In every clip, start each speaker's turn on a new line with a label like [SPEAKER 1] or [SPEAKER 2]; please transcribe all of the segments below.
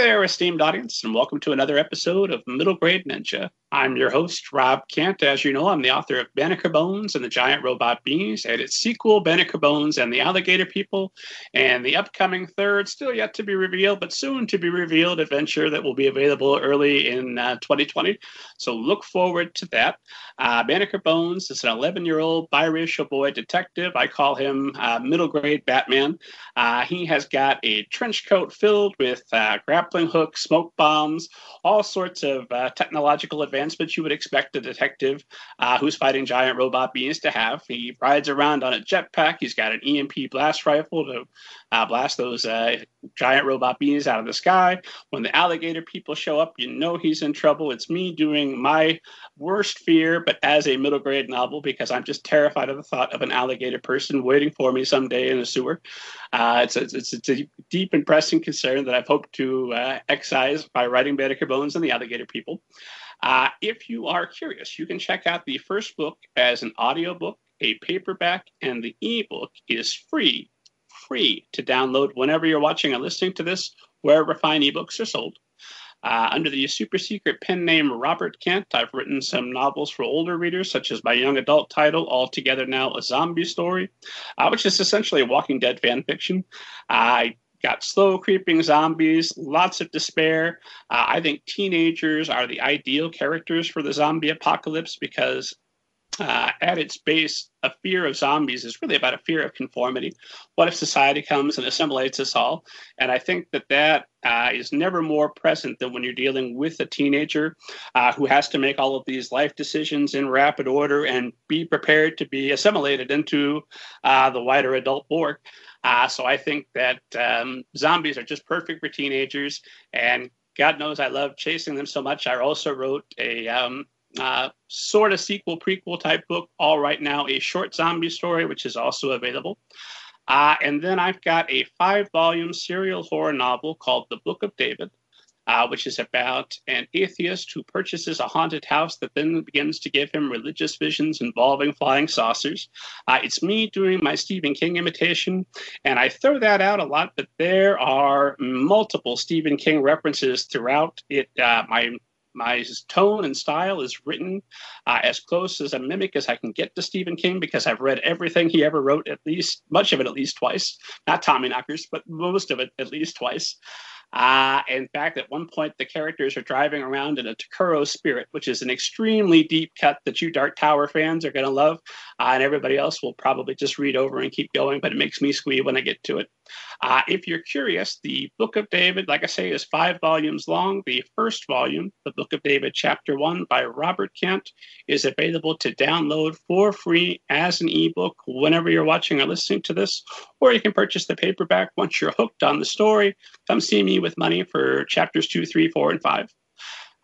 [SPEAKER 1] Hi there, esteemed audience, and welcome to another episode of Middle Grade Ninja. I'm your host, Rob Kent. As you know, I'm the author of Banneker Bones and the Giant Robot Bees, and its sequel, Banneker Bones and the Alligator People, and the upcoming third, still yet to be revealed, but soon to be revealed adventure that will be available early in uh, 2020. So look forward to that. Uh, Banneker Bones is an 11 year old biracial boy detective. I call him uh, middle grade Batman. Uh, he has got a trench coat filled with uh, grappling hooks, smoke bombs, all sorts of uh, technological advancements you would expect a detective uh, who's fighting giant robot beings to have. He rides around on a jetpack. He's got an EMP blast rifle to uh, blast those uh, giant robot beings out of the sky. When the alligator people show up, you know he's in trouble. It's me doing my worst fear, but as a middle grade novel because I'm just terrified of the thought of an alligator person waiting for me someday in a sewer. Uh, it's, a, it's, it's, a deep and pressing concern that I've hoped to uh, excise by writing Banneker Bones and the Alligator People. Uh, if you are curious, you can check out the first book as an audiobook, a paperback, and the ebook is free, free to download whenever you're watching or listening to this, wherever fine ebooks are sold. Uh, under the super secret pen name Robert Kent, I've written some novels for older readers, such as my young adult title, All Together Now, A Zombie Story, uh, which is essentially a Walking Dead fan fiction. I got slow creeping zombies, lots of despair. Uh, I think teenagers are the ideal characters for the zombie apocalypse because uh, at its base, a fear of zombies is really about a fear of conformity. What if society comes and assimilates us all? And I think that that uh, is never more present than when you're dealing with a teenager uh, who has to make all of these life decisions in rapid order and be prepared to be assimilated into uh, the wider adult Borg. Uh, so I think that um, zombies are just perfect for teenagers, and God knows I love chasing them so much. I also wrote a um, uh, sort of sequel prequel type book, all right now, a short zombie story, which is also available. Uh, and then I've got a five volume serial horror novel called The Book of David uh, which is about an atheist who purchases a haunted house that then begins to give him religious visions involving flying saucers. Uh, it's me doing my Stephen King imitation, and I throw that out a lot, but there are multiple Stephen King references throughout it. Uh, my my tone and style is written uh, as close as a mimic as I can get to Stephen King because I've read everything he ever wrote, at least much of it at least twice. Not Tommyknockers, but most of it at least twice. Uh, in fact, at one point, the characters are driving around in a Takuro Spirit, which is an extremely deep cut that you Dark Tower fans are going to love. Uh, and everybody else will probably just read over and keep going, but it makes me squee when I get to it. Uh, if you're curious, the Book of David, like I say, is five volumes long. The first volume, the Book of David, Chapter One by Robert Kent, is available to download for free as an ebook whenever you're watching or listening to this, or you can purchase the paperback once you're hooked on the story. Come see me with money for chapters two, three, four, and five.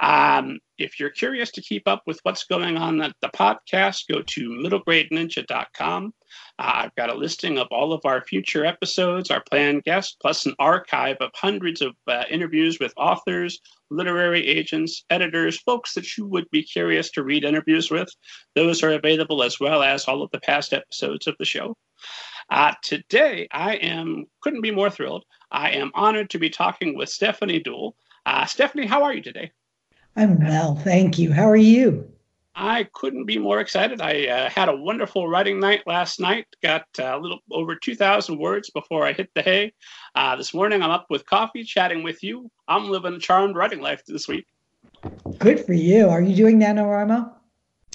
[SPEAKER 1] Um, if you're curious to keep up with what's going on at the podcast, go to middlegradeninja.com. I've got a listing of all of our future episodes, our planned guests, plus an archive of hundreds of uh, interviews with authors, literary agents, editors, folks that you would be curious to read interviews with. Those are available as well as all of the past episodes of the show. Uh, today, I am couldn't be more thrilled. I am honored to be talking with Stefani Deoul. Uh, Stefani, how are you today?
[SPEAKER 2] I'm well, thank you. How are you?
[SPEAKER 1] I couldn't be more excited. I uh, had a wonderful writing night last night. Got uh, a little over 2,000 words before I hit the hay. Uh, this morning, I'm up with coffee, chatting with you. I'm living a charmed writing life this week.
[SPEAKER 2] Good for you. Are you doing NaNoWriMo?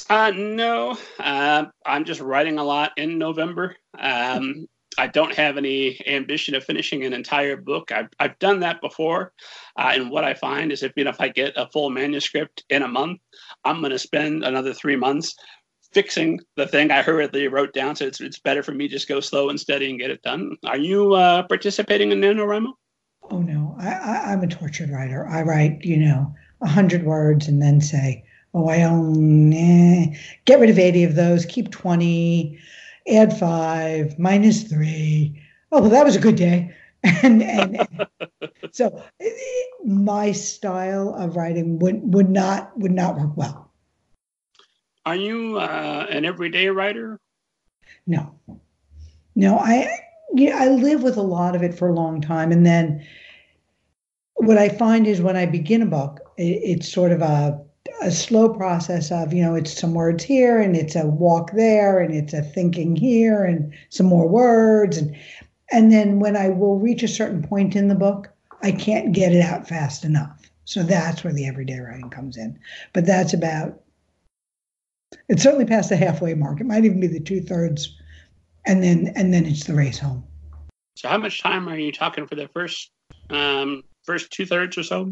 [SPEAKER 1] Uh, no, uh, I'm just writing a lot in November. Um, I don't have any ambition of finishing an entire book. I've, I've done that before. Uh, and what I find is if, you know, if I get a full manuscript in a month, I'm going to spend another three months fixing the thing I hurriedly wrote down. So it's, it's better for me just go slow and steady and get it done. Are you uh, participating in NaNoWriMo?
[SPEAKER 2] Oh, no. I, I, I'm a tortured writer. I write, you know, 100 words and then say, oh, I own, eh. get rid of 80 of those, keep 20 add five, minus three. Oh, well, that was a good day. and, and, and so my style of writing would, would not would not work well.
[SPEAKER 1] Are you uh, an everyday writer?
[SPEAKER 2] No, no. I yeah, I live with a lot of it for a long time, and then what I find is when I begin a book, it, it's sort of a a slow process of you know it's some words here and it's a walk there and it's a thinking here and some more words and and then when I will reach a certain point in the book, I can't get it out fast enough. So that's where the everyday writing comes in. But that's about it's certainly past the halfway mark. It might even be the two thirds, and then and then it's the race home.
[SPEAKER 1] So how much time are you talking for the first um, first two thirds or so,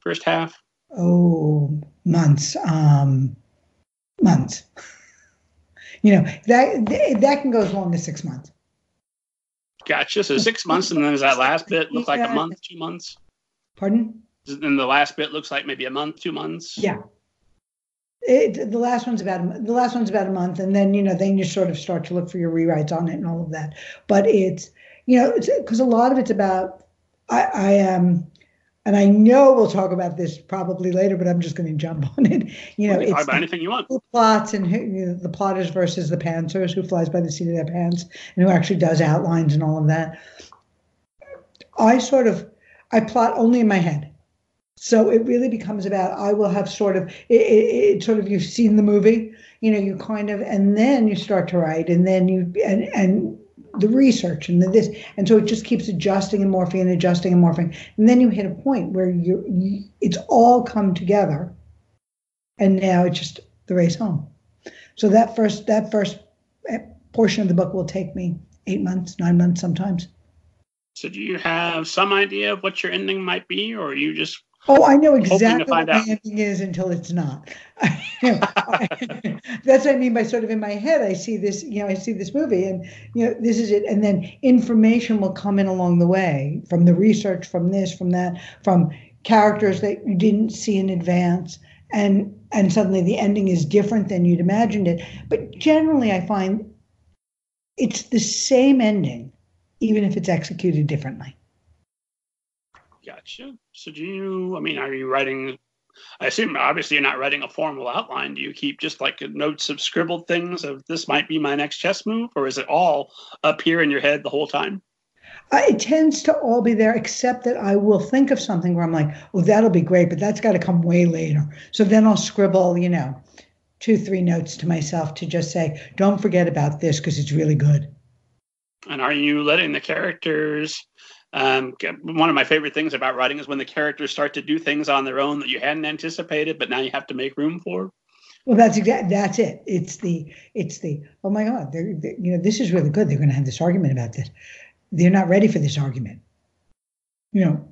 [SPEAKER 1] first half?
[SPEAKER 2] Oh, months, um, months. you know that that can go as long as six months.
[SPEAKER 1] Gotcha. So six months, and then does that last bit look like a month, two months?
[SPEAKER 2] Pardon?
[SPEAKER 1] Then the last bit looks like maybe a month, two months.
[SPEAKER 2] Yeah. It, the last one's about a, the last one's about a month, and then you know then you sort of start to look for your rewrites on it and all of that. But it's you know because a lot of it's about I, I am. Um, and I know we'll talk about this probably later, but I'm just going to jump on it. You know,
[SPEAKER 1] it's about anything you want.
[SPEAKER 2] Who Plots and you know, the plotters versus the pantsers, who flies by the seat of their pants and who actually does outlines and all of that. I sort of I plot only in my head. So it really becomes about I will have sort of it, it, it, sort of you've seen the movie, you know, you kind of and then you start to write and then you and and the research and the this. And so it just keeps adjusting and morphing and adjusting and morphing. And then you hit a point where you, you it's all come together. And now it's just the race home. So that first that first eh, portion of the book will take me eight months nine months sometimes.
[SPEAKER 1] So do you have some idea of what your ending might be or are you just
[SPEAKER 2] Oh, I know exactly what my ending is until it's not. that's what I mean by sort of in my head. I see this, you know, I see this movie, and you know, this is it. And then information will come in along the way from the research, from this, from that, from characters that you didn't see in advance, and and suddenly the ending is different than you'd imagined it. But generally, I find it's the same ending, even if it's executed differently.
[SPEAKER 1] Gotcha. So do you? I mean, are you writing? I assume obviously you're not writing a formal outline. Do you keep just like notes of scribbled things of this might be my next chess move, or is it all up here in your head the whole time?
[SPEAKER 2] It tends to all be there, except that I will think of something where I'm like, "Oh, that'll be great," but that's got to come way later. So then I'll scribble, you know, two, three notes to myself to just say, "Don't forget about this because it's really good."
[SPEAKER 1] And are you letting the characters um, one of my favorite things about writing is when the characters start to do things on their own that you hadn't anticipated, but now you have to make room for.
[SPEAKER 2] Well, that's exactly that's it. It's the it's the oh my god, they're, they're you know this is really good. They're going to have this argument about this. They're not ready for this argument. You know,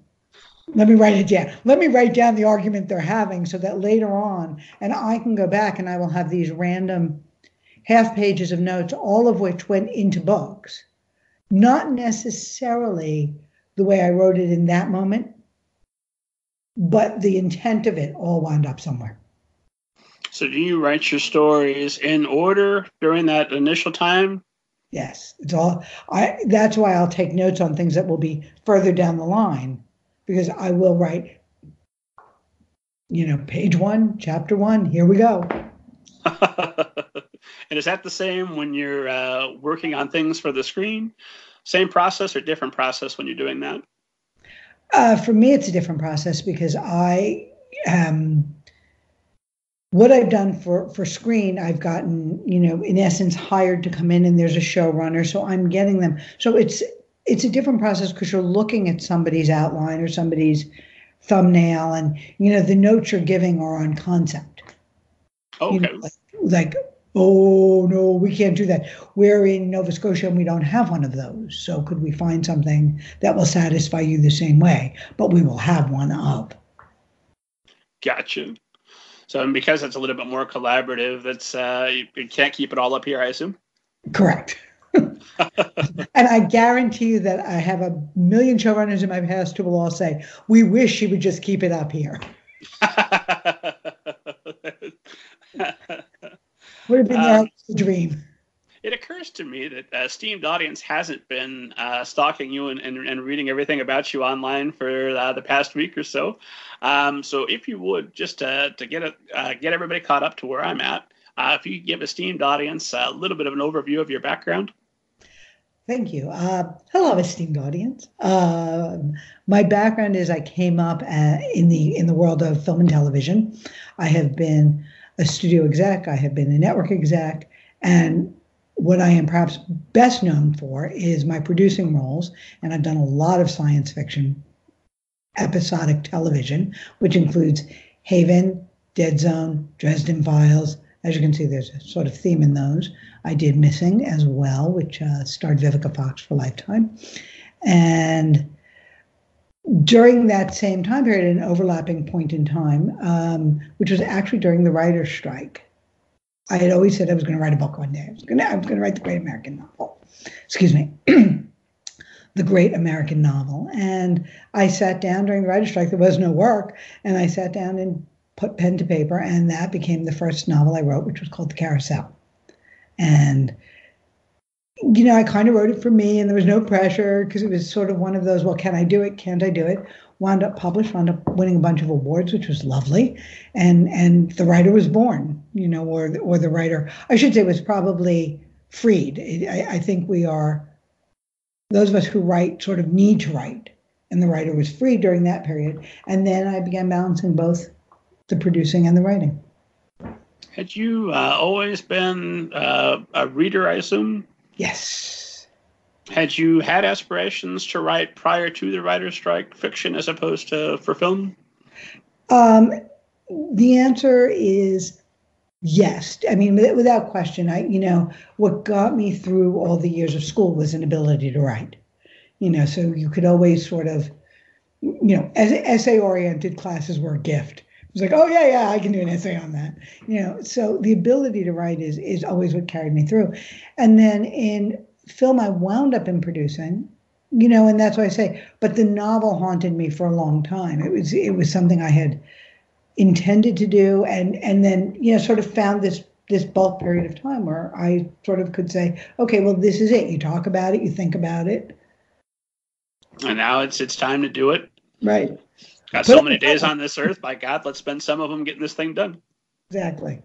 [SPEAKER 2] let me write it down. Let me write down the argument they're having so that later on, and I can go back and I will have these random half pages of notes, all of which went into books, not necessarily the way I wrote it in that moment, but the intent of it all wound up somewhere.
[SPEAKER 1] So, do you write your stories in order during that initial time?
[SPEAKER 2] Yes, it's all. I. That's why I'll take notes on things that will be further down the line, because I will write. You know, page one, chapter one. Here we go.
[SPEAKER 1] and is that the same when you're uh, working on things for the screen? Same process or different process when you're doing that?
[SPEAKER 2] Uh, for me, it's a different process because I, um, what I've done for for screen, I've gotten, you know, in essence, hired to come in, and there's a showrunner, so I'm getting them. So it's it's a different process because you're looking at somebody's outline or somebody's thumbnail, and you know the notes you're giving are on concept.
[SPEAKER 1] Okay. You
[SPEAKER 2] know, like, like oh no we can't do that. We're in nova scotia and we don't have one of those. So could we find something that will satisfy you the same way? But we will have one of
[SPEAKER 1] gotcha. So because it's a little bit more collaborative that's uh you, you can't keep it all up here i assume?
[SPEAKER 2] Correct. And I guarantee you that I have a million showrunners in my past who will all say, "We wish she would just keep it up here." Would have been um, the dream.
[SPEAKER 1] It occurs to me that a esteemed audience hasn't been uh, stalking you and, and, and, reading everything about you online for uh, the past week or so. Um, so, if you would, just to, to get a, uh, get everybody caught up to where I'm at, uh, if you give esteemed audience a little bit of an overview of your background.
[SPEAKER 2] Thank you. Uh, hello, esteemed audience. Uh, my background is I came up uh, in the in the world of film and television. I have been a studio exec. I have been a network exec, and what I am perhaps best known for is my producing roles. And I've done a lot of science fiction episodic television, which includes Haven, Dead Zone, Dresden Files. As you can see, there's a sort of theme in those. I did Missing as well, which uh, starred Vivica Fox for Lifetime. And during that same time period, an overlapping point in time, um, which was actually during the writer's strike, I had always said I was going to write a book one day. I was going to, I was going to write the Great American Novel. Excuse me. the Great American Novel. And I sat down during the writer's strike. There was no work. And I sat down and put pen to paper. And that became the first novel I wrote, which was called The Carousel. And you know, I kind of wrote it for me, and there was no pressure because it was sort of one of those, well, can I do it? Can't I do it? Wound up published, wound up winning a bunch of awards, which was lovely, and and the writer was born, you know, or or the writer, I should say, was probably freed. I, I think we are those of us who write sort of need to write, and the writer was free during that period, and then I began balancing both the producing and the writing.
[SPEAKER 1] Had you uh, always been uh, a reader, I assume?
[SPEAKER 2] Yes.
[SPEAKER 1] Had you had aspirations to write prior to the writer's strike fiction as opposed to for film?
[SPEAKER 2] Um, the answer is yes. I mean, without question. I, you know, what got me through all the years of school was an ability to write. You know, so you could always sort of, you know, essay oriented classes were a gift was like, oh yeah, yeah, I can do an essay on that. You know, so the ability to write is is always what carried me through. And then in film, I wound up in producing, you know, and that's why I say, but the novel haunted me for a long time. It was it was something I had intended to do, and and then you know, sort of found this this bulk period of time where I sort of could say, okay, well, this is it. You talk about it, you think about it,
[SPEAKER 1] and now it's it's time to do it.
[SPEAKER 2] Right.
[SPEAKER 1] Got so many days on this earth. By God, let's spend some of them getting this thing done.
[SPEAKER 2] Exactly.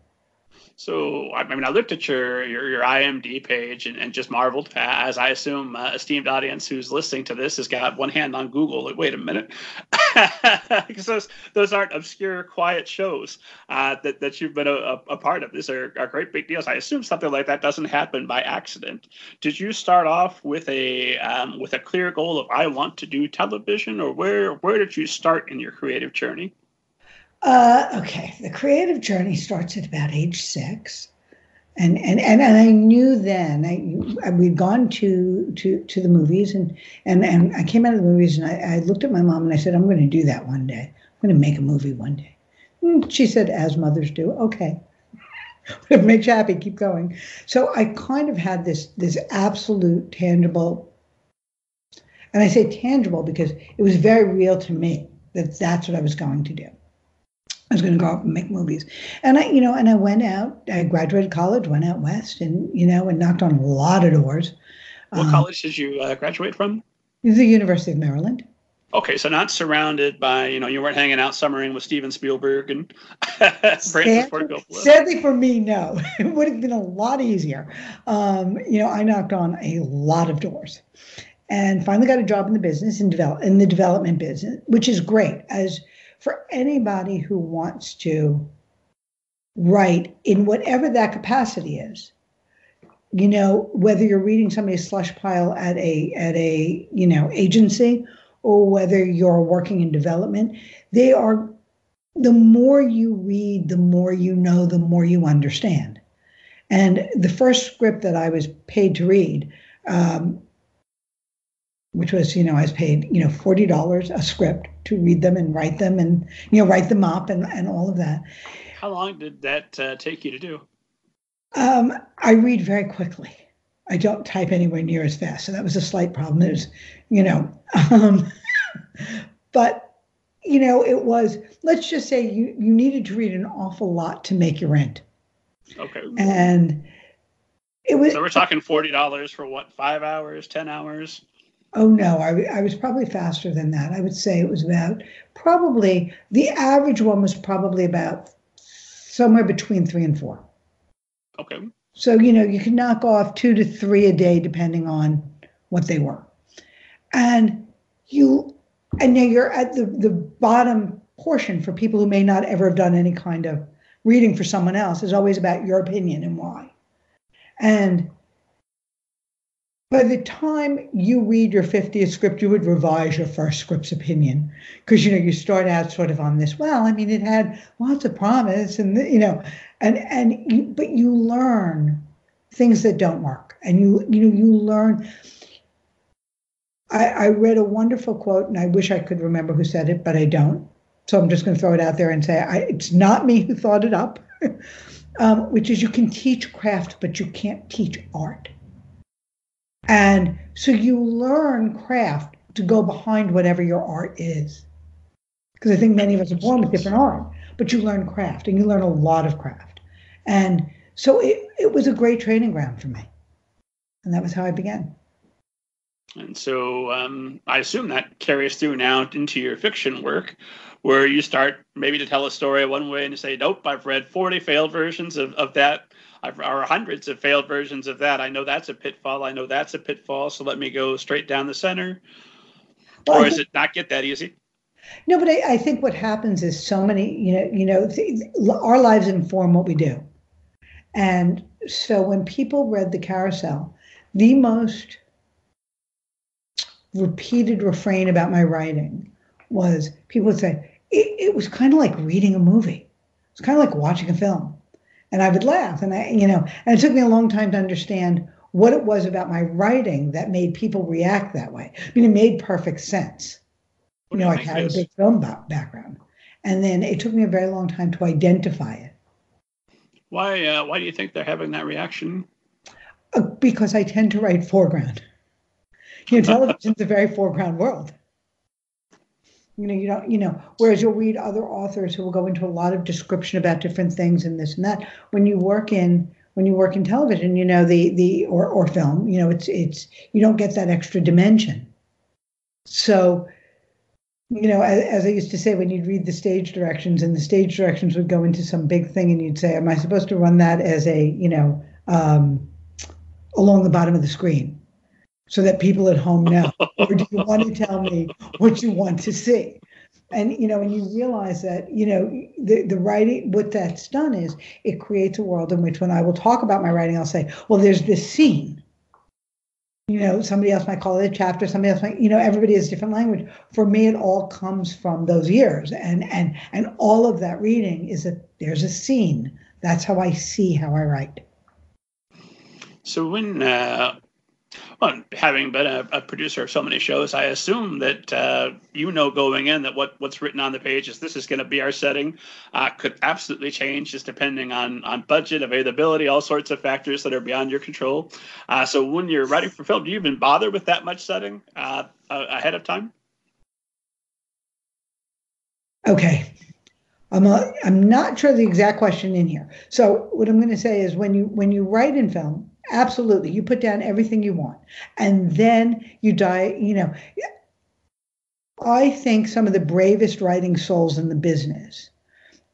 [SPEAKER 1] So, I mean, I looked at your your, your IMD page and, and just marveled, as I assume uh, esteemed audience who's listening to this has got one hand on Google. Like, wait a minute, because those those aren't obscure, quiet shows uh, that that you've been a, a, part of. These are, are great big deals. I assume something like that doesn't happen by accident. Did you start off with a um, with a clear goal of I want to do television, or where where did you start in your creative journey?
[SPEAKER 2] Uh, okay, the creative journey starts at about age six, and and and, and I knew then I, we'd gone to to to the movies and and and I came out of the movies and I, I looked at my mom and I said I'm going to do that one day. I'm going to make a movie one day. And she said, as mothers do, okay. Whatever makes you happy, keep going. So I kind of had this this absolute tangible, and I say tangible because it was very real to me that that's what I was going to do. I was going to go out and make movies. And I, you know, and I went out, I graduated college, went out west and, you know, and knocked on a lot of doors.
[SPEAKER 1] What um, college did you uh, graduate from?
[SPEAKER 2] The University of Maryland.
[SPEAKER 1] Okay, so not surrounded by, you know, you weren't hanging out summering with Steven Spielberg and
[SPEAKER 2] Francis Ford Coppola. Sadly for me, no. it would have been a lot easier. Um, you know, I knocked on a lot of doors and finally got a job in the business and develop in the development business, which is great as – for anybody who wants to write in whatever that capacity is. You know whether you're reading somebody's slush pile at a at a you know agency or whether you're working in development they are the more you read the more you know the more you understand. And the first script that i was paid to read um, which was, you know, I was paid, you know, $40 a script to read them and write them and, you know, write them up and, and all of that.
[SPEAKER 1] How long did that uh, take you to do?
[SPEAKER 2] Um, I read very quickly. I don't type anywhere near as fast. So that was a slight problem. There's, you know, um, but, you know, it was, let's just say you, you needed to read an awful lot to make your rent.
[SPEAKER 1] Okay.
[SPEAKER 2] And it was.
[SPEAKER 1] So we're talking $40 for what, five hours, 10 hours?
[SPEAKER 2] Oh no, I, I was probably faster than that. I would say it was about probably the average one was probably about somewhere between three and four.
[SPEAKER 1] Okay.
[SPEAKER 2] So you know you can knock off two to three a day depending on what they were. And you, and now you're at the, the bottom portion for people who may not ever have done any kind of reading for someone else is always about your opinion and why. And by the time you read your 50th script, you would revise your first script's opinion because you know you start out sort of on this. Well, I mean, it had lots of promise, and you know, and and you, but you learn things that don't work, and you you know you learn. I, I read a wonderful quote, and I wish I could remember who said it, but I don't. So I'm just going to throw it out there and say I, it's not me who thought it up, um, which is you can teach craft, but you can't teach art. And so you learn craft to go behind whatever your art is. Because I think many of us are born with different art, but you learn craft and you learn a lot of craft. And so it, it was a great training ground for me. And that was how I began.
[SPEAKER 1] And so um, I assume that carries through now into your fiction work, where you start maybe to tell a story one way and you say, nope, I've read 40 failed versions of, of that or hundreds of failed versions of that. I know that's a pitfall. I know that's a pitfall. So let me go straight down the center. Well, or is it not get that easy?
[SPEAKER 2] No, but I, I, think what happens is so many, you know, you know, th- our lives inform what we do. And so when people read the carousel, the most repeated refrain about my writing was people would say, it, it was kind of like reading a movie. It's kind of like watching a film and I would laugh. And I, you know, and it took me a long time to understand what it was about my writing that made people react that way. I mean, it made perfect sense. What you know, I had a big film background, and then it took me a very long time to identify it.
[SPEAKER 1] Why? Uh, why do you think they're having that reaction?
[SPEAKER 2] Uh, because I tend to write foreground. You know, television's a very foreground world you know you don't you know whereas you'll read other authors who will go into a lot of description about different things and this and that. When you work in when you work in television you know the the or or film you know it's it's you don't get that extra dimension. So you know as, as i used to say when you'd read the stage directions and the stage directions would go into some big thing and you'd say am i supposed to run that as a you know um, along the bottom of the screen so that people at home know? or do you want to tell me what you want to see? And you know, and you realize that you know the the writing. What that's done is it creates a world in which, when I will talk about my writing, I'll say, "Well, there's this scene." You know, somebody else might call it a chapter. Somebody else might, you know, everybody has different language. For me, it all comes from those years, and and and all of that reading is that there's a scene. That's how I see how I write.
[SPEAKER 1] So when uh, well, having been a, a, producer of so many shows, I assume that uh, you know going in that what, what's written on the page is this is going to be our setting. Uh, could absolutely change just depending on on budget, availability, all sorts of factors that are beyond your control. Uh, so when you're writing for film, do you even bother with that much setting uh, ahead of time?
[SPEAKER 2] Okay. I'm, a, I'm not sure the exact question in here. So what I'm going to say is when you when you write in film, Absolutely. You put down everything you want. And then you die, you know. I think some of the bravest writing souls in the business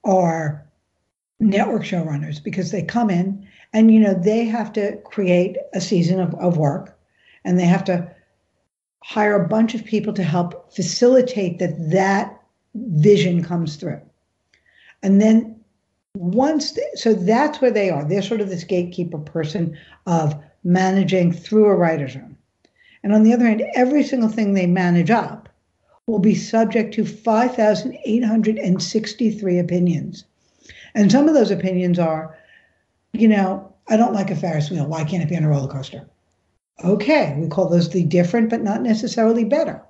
[SPEAKER 2] are network showrunners because they come in and you know they have to create a season of, of work and they have to hire a bunch of people to help facilitate that that vision comes through. And then once they, so that's where they are. They're sort of this gatekeeper person of managing through a writer's room. And on the other hand every single thing they manage up will be subject to 5863 opinions. And some of those opinions are you know i don't like a ferris wheel. Why can't it be on a roller coaster Okay, we call those the different, but not necessarily better.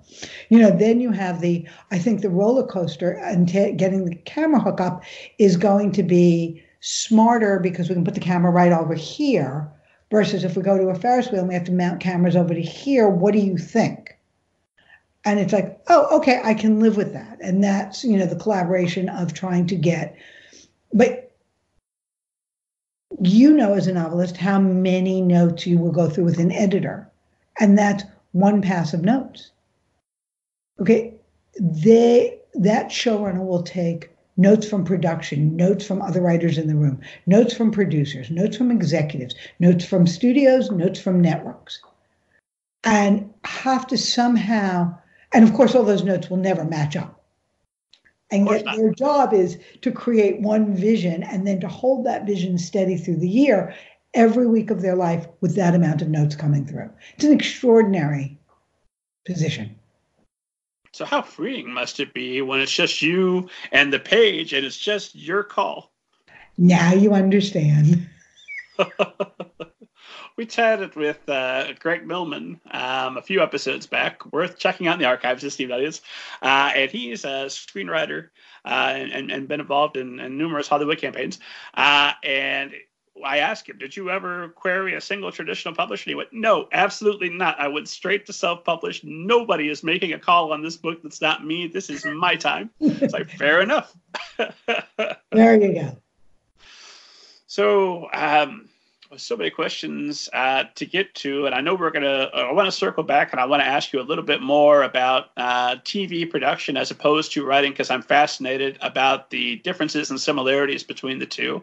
[SPEAKER 2] You know, then you have the, I think the roller coaster and t- getting the camera hook up is going to be smarter because we can put the camera right over here versus if we go to a Ferris wheel and we have to mount cameras over to here. What do you think? And it's like, oh, okay, I can live with that. And that's, you know, the collaboration of trying to get, but you know as a novelist how many notes you will go through with an editor and that's one pass of notes okay they that showrunner will take notes from production notes from other writers in the room notes from producers notes from executives notes from studios notes from networks and have to somehow, and of course, all those notes will never match up. And yet, their job is to create one vision and then to hold that vision steady through the year, every week of their life, with that amount of notes coming through. It's an extraordinary position.
[SPEAKER 1] So, how freeing must it be when it's just you and the page and it's just your call?
[SPEAKER 2] Now you understand.
[SPEAKER 1] we chatted with uh, Greg Millman um, a few episodes back. Worth checking out in the archives to see that is. Uh, and he's a screenwriter uh, and, and, been involved in, in numerous Hollywood campaigns. Uh, and I asked him, Did you ever query a single traditional publisher? he went, No, absolutely not. I went straight to self publish. Nobody is making a call on this book that's not me. This is my time. It's like, Fair enough.
[SPEAKER 2] there you go.
[SPEAKER 1] So, um, so many questions uh, to get to, and I know we're gonna. Uh, I want to circle back, and I want to ask you a little bit more about uh, TV production as opposed to writing, because I'm fascinated about the differences and similarities between the two.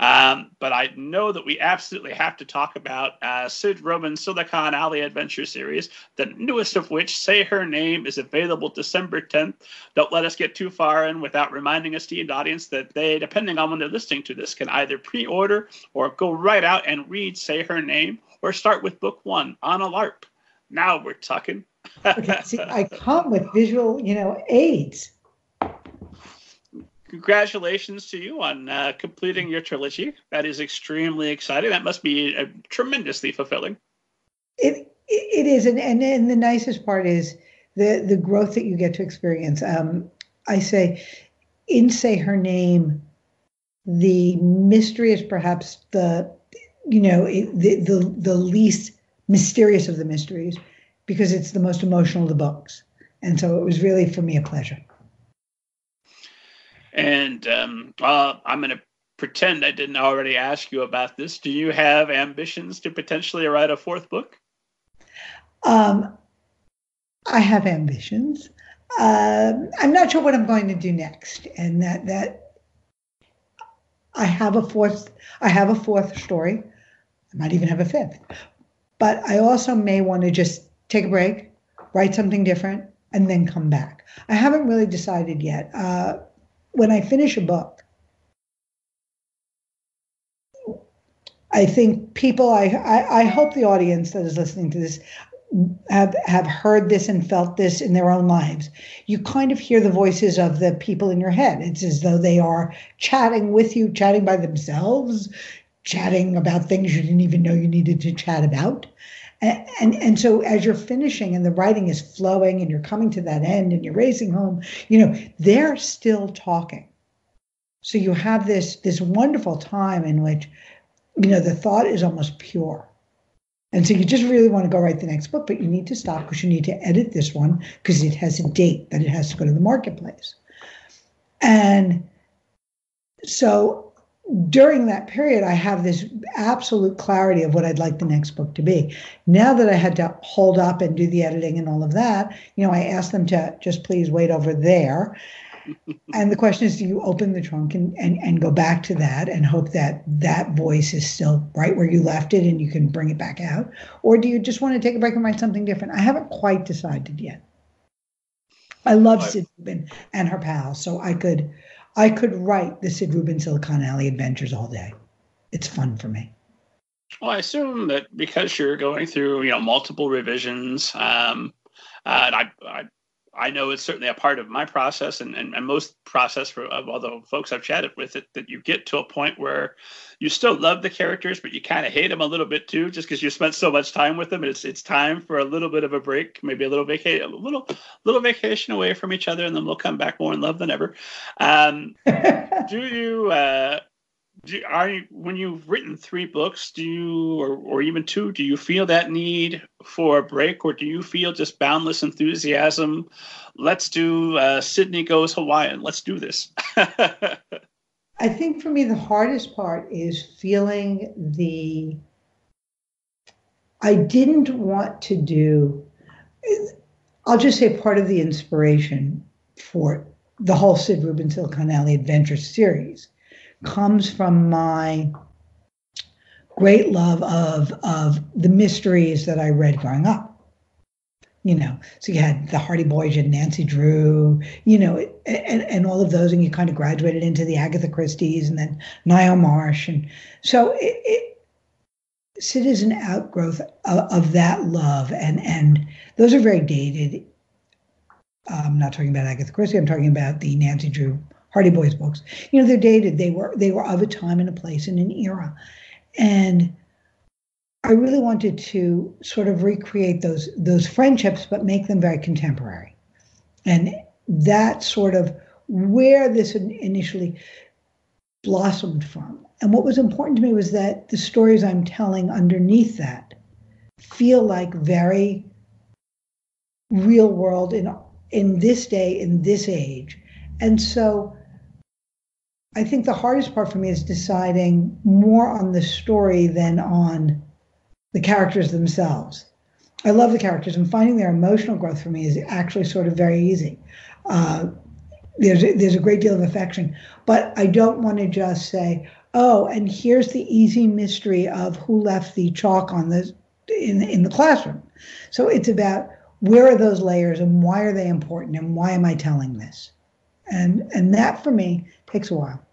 [SPEAKER 1] Um, but I know that we absolutely have to talk about uh, Sid Rubin's Silicon Alley Adventure series, the newest of which, Say Her Name, is available December 10th. Don't let us get too far in without reminding esteemed audience, that they, depending on when they're listening to this, can either pre order or go right out and read Say Her Name or start with book one on a LARP. Now we're talking.
[SPEAKER 2] okay, see, I come with visual, you know, aids
[SPEAKER 1] congratulations to you on uh, completing your trilogy. That is extremely exciting. That must be uh, tremendously fulfilling.
[SPEAKER 2] It it is, and, and and the nicest part is the the growth that you get to experience. Um, I say, in say her name, the mystery is perhaps the you know it, the the the least mysterious of the mysteries because it's the most emotional of the books, and so it was really for me a pleasure.
[SPEAKER 1] And um, uh, I'm going to pretend I didn't already ask you about this. Do you have ambitions to potentially write a fourth book?
[SPEAKER 2] Um, I have ambitions. Uh, I'm not sure what I'm going to do next, and that that I have a fourth. I have a fourth story. I might even have a fifth, but I also may want to just take a break, write something different, and then come back. I haven't really decided yet. Uh, when I finish a book, I think people, I, I, I, hope the audience that is listening to this have, have heard this and felt this in their own lives. You kind of hear the voices of the people in your head. It's as though they are chatting with you, chatting by themselves, chatting about things you didn't even know you needed to chat about. And, and, so as you're finishing and the writing is flowing and you're coming to that end and you're racing home, you know, they're still talking. So you have this this wonderful time in which, you know, the thought is almost pure. And so you just really want to go write the next book, but you need to stop because you need to edit this one because it has a date that it has to go to the marketplace. And so during that period, I have this absolute clarity of what I'd like the next book to be. Now that I had to hold up and do the editing and all of that, you know, I asked them to just please wait over there. and the question is, do you open the trunk and, and, and go back to that and hope that that voice is still right where you left it and you can bring it back out? Or do you just want to take a break and write something different? I haven't quite decided yet. I love Sid Rubin and her pals, so I could I could write the Sid Rubin Silicon Alley adventures all day. It's fun for me.
[SPEAKER 1] Well, I assume that because you're going through, you know, multiple revisions, um, uh, and I, I, I know it's certainly a part of my process and, and, and most process for of all the folks I've chatted with it that you get to a point where you still love the characters, but you kind of hate them a little bit too, just because you spent so much time with them. And it's it's time for a little bit of a break, maybe a little vacation, a little little vacation away from each other, and then we'll come back more in love than ever. Um, do you? Uh, do, are you, when you've written three books, do you, or, or even two, do you feel that need for a break, or do you feel just boundless enthusiasm? Let's do uh, Sydney Goes Hawaiian. Let's do this.
[SPEAKER 2] I think for me, the hardest part is feeling the. I didn't want to do. I'll just say part of the inspiration for the whole Sid Rubin Silicon Alley Adventure series comes from my great love of of the mysteries that I read growing up. you know, so you had the Hardy Boys, you had Nancy Drew, you know, and, and all of those, and you kind of graduated into the Agatha Christie's and then Ngaio Marsh. And so it, it Sid is an outgrowth of, of, that love. And, and those are very dated. I'm not talking about Agatha Christie, I'm talking about the Nancy Drew Hardy Boys books. You know, they're dated. They were they were of a time and a place and an era. And I really wanted to sort of recreate those those friendships, but make them very contemporary. And that sort of where this initially blossomed from. And what was important to me was that the stories I'm telling underneath that feel like very real world in in this day, in this age. And so I think the hardest part for me is deciding more on the story than on the characters themselves. I love the characters, and finding their emotional growth for me is actually sort of very easy. Uh, there's a, there's a great deal of affection, but I don't want to just say, "Oh, and here's the easy mystery of who left the chalk on the in in the classroom." So it's about where are those layers and why are they important and why am I telling this, and and that for me takes a while.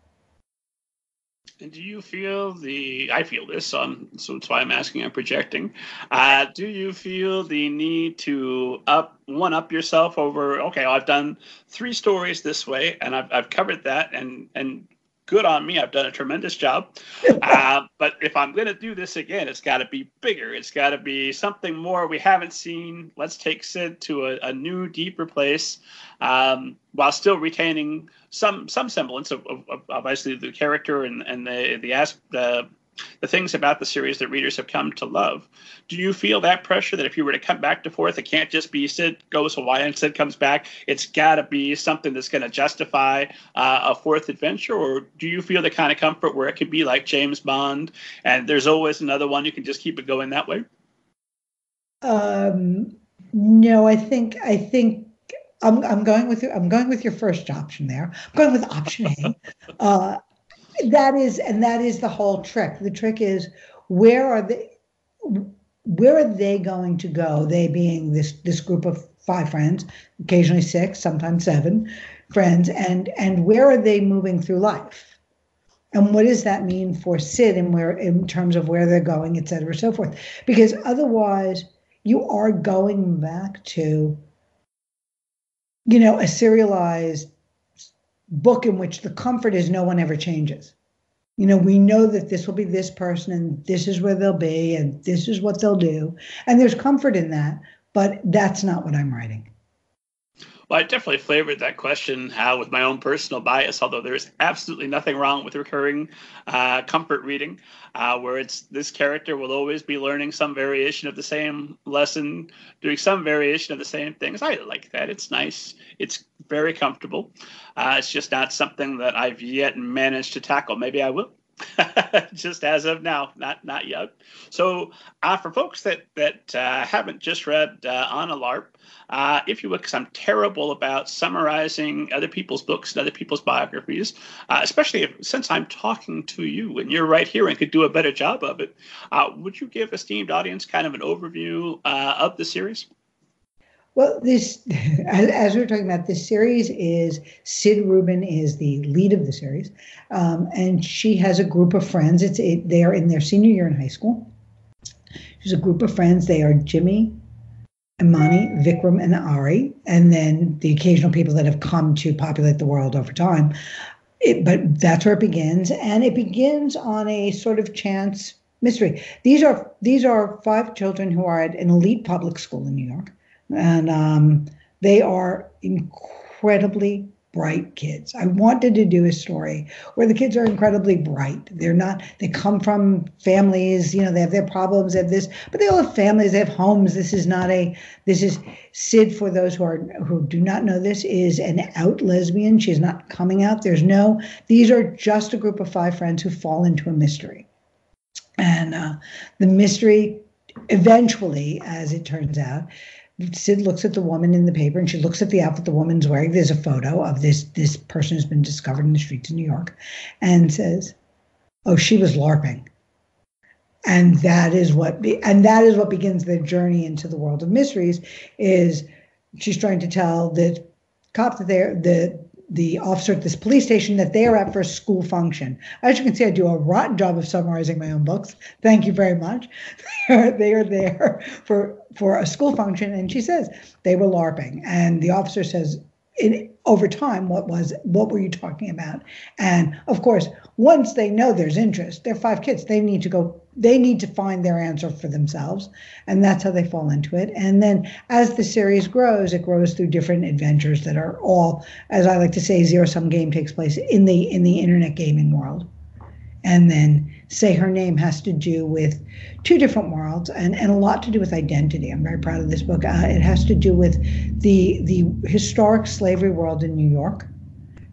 [SPEAKER 1] And do you feel the? I feel this, um, so that's why I'm asking. I'm projecting. Uh, do you feel the need to up one up yourself over? Okay, I've done three stories this way, and I've I've covered that, and and good on me. I've done a tremendous job. Uh, but if I'm going to do this again, it's got to be bigger. It's got to be something more we haven't seen. Let's take Sid to a, a new, deeper place um, while still retaining some some semblance of, of, of obviously the character and, and the the, the the things about the series that readers have come to love. Do you feel that pressure that if you were to come back to fourth, it can't just be Sid goes Hawaii and Sid comes back? It's got to be something that's going to justify uh, a fourth adventure? Or do you feel the kind of comfort where it could be like James Bond and there's always another one? You can just keep it going that way?
[SPEAKER 2] Um, no, I think, I think. I'm, I'm going with I'm going with your first option there. I'm going with option A. Uh, that is and that is the whole trick. The trick is where are they where are they going to go? They being this this group of five friends occasionally six sometimes seven friends and and where are they moving through life? And what does that mean for sid and where in terms of where they're going et cetera so forth? Because otherwise you are going back to you know a serialized book in which the comfort is no one ever changes. You know, we know that this will be this person and this is where they'll be and this is what they'll do. And there's comfort in that, but that's not what I'm writing.
[SPEAKER 1] Well, I definitely flavored that question how with my own personal bias, although there's absolutely nothing wrong with recurring uh, comfort reading, uh, where it's this character will always be learning some variation of the same lesson, doing some variation of the same things. I like that. It's nice. It's very comfortable. Uh, it's just not something that I've yet managed to tackle. Maybe I will. just as of now, not not yet. So, uh, for folks that that uh, haven't just read uh, On a LARP, uh, if you would, because I'm terrible about summarizing other people's books and other people's biographies, uh, especially if, since I'm talking to you and you're right here and could do a better job of it. Uh, would you give esteemed audience kind of an overview of the series?
[SPEAKER 2] Well, this, as, as, we are talking about, this series is Sid Rubin is the lead of the series, um, and she has a group of friends. It's it, they are in their senior year in high school. She's a group of friends. They are Jimmy, Imani, Vikram, and Ari, and then the occasional people that have come to populate the world over time. It, but that's where it begins, and it begins on a sort of chance mystery. These are these are five children who are at an elite public school in New York and um, they are incredibly bright kids. I wanted to do a story where the kids are incredibly bright. They're not, they come from families, you know, they have their problems, they have this, but they all have families, they have homes. This is not a, this is Sid, for those who are, who do not know this, is an out lesbian. She's not coming out. There's no, these are just a group of five friends who fall into a mystery. And uh, the mystery eventually, as it turns out, Sid looks at the woman in the paper and she looks at the outfit the woman's wearing. There's a photo of this this person who's been discovered in the streets of New York and says, Oh, she was LARPing. and that is what be, and that is what begins their journey into the world of mysteries is she's trying to tell the cop that they're the the officer at this police station that they are at for a school function. As you can see, I do a rotten job of summarizing my own books. Thank you very much. they, are, they are there for for a school function, and she says they were larping, and the officer says, in, over time, what was what were you talking about? And of course, once they know there's interest, they're five kids. They need to go. They need to find their answer for themselves, and that's how they fall into it. And then, as the series grows, it grows through different adventures that are all, as I like to say, zero sum game takes place in the in the internet gaming world, and then say her name has to do with two different worlds and, and a lot to do with identity. I'm very proud of this book. Uh, it has to do with the the historic slavery world in New York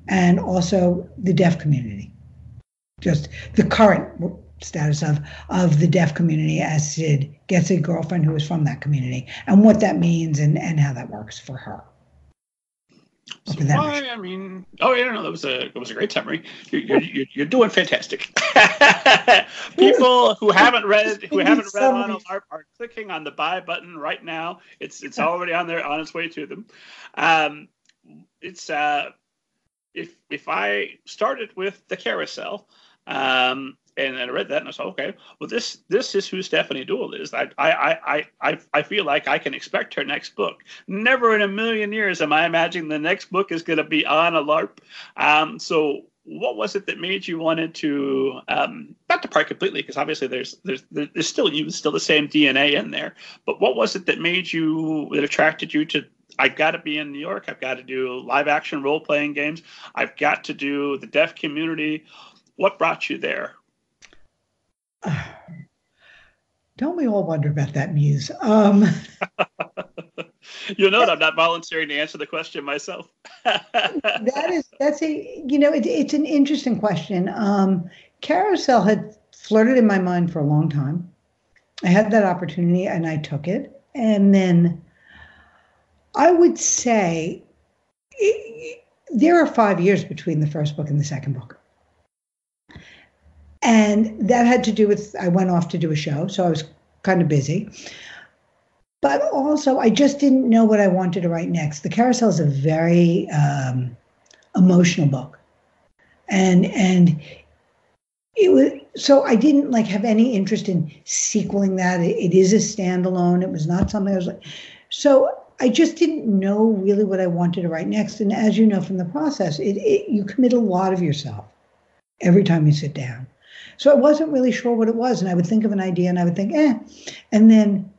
[SPEAKER 2] and also the deaf community. Just the current status of of the deaf community as Sid gets a girlfriend who is from that community and what that means and, and how that works for her.
[SPEAKER 1] So why, I mean, oh yeah, no, that was a that was a great summary. You're you're, you're doing fantastic. People who haven't read who haven't read on a LARP are clicking on the buy button right now. It's it's already on there on its way to them. Um, it's uh, if if I started with the carousel, um, and, and I read that and I said, okay, well this this is who Stefani Deoul is. I I I I I feel like I can expect her next book. Never in a million years am I imagining the next book is going to be on a LARP. Um, so what was it that made you wanted to um, not depart completely because obviously there's there's there's still you still the same DNA in there. But what was it that made you that attracted you to I've got to be in New York. I've got to do live action role playing games. I've got to do the deaf community. What brought you there?
[SPEAKER 2] Don't we all wonder about that, Muse? Um,
[SPEAKER 1] you know, I'm not volunteering to answer the question myself.
[SPEAKER 2] that is, that's a, you know, it, it's an interesting question. Um, Carousel had flirted in my mind for a long time. I had that opportunity and I took it. And then I would say it, there are five years between the first book and the second book. And that had to do with I went off to do a show, so I was kind of busy. But also, I just didn't know what I wanted to write next. The Carousel is a very um, emotional book, and and it was so I didn't like have any interest in sequeling that. it, it is a standalone. It was not something I was like. So I just didn't know really what I wanted to write next. And as you know from the process, it, it, you commit a lot of yourself every time you sit down. So I wasn't really sure what it was. And I would think of an idea and I would think, eh. And then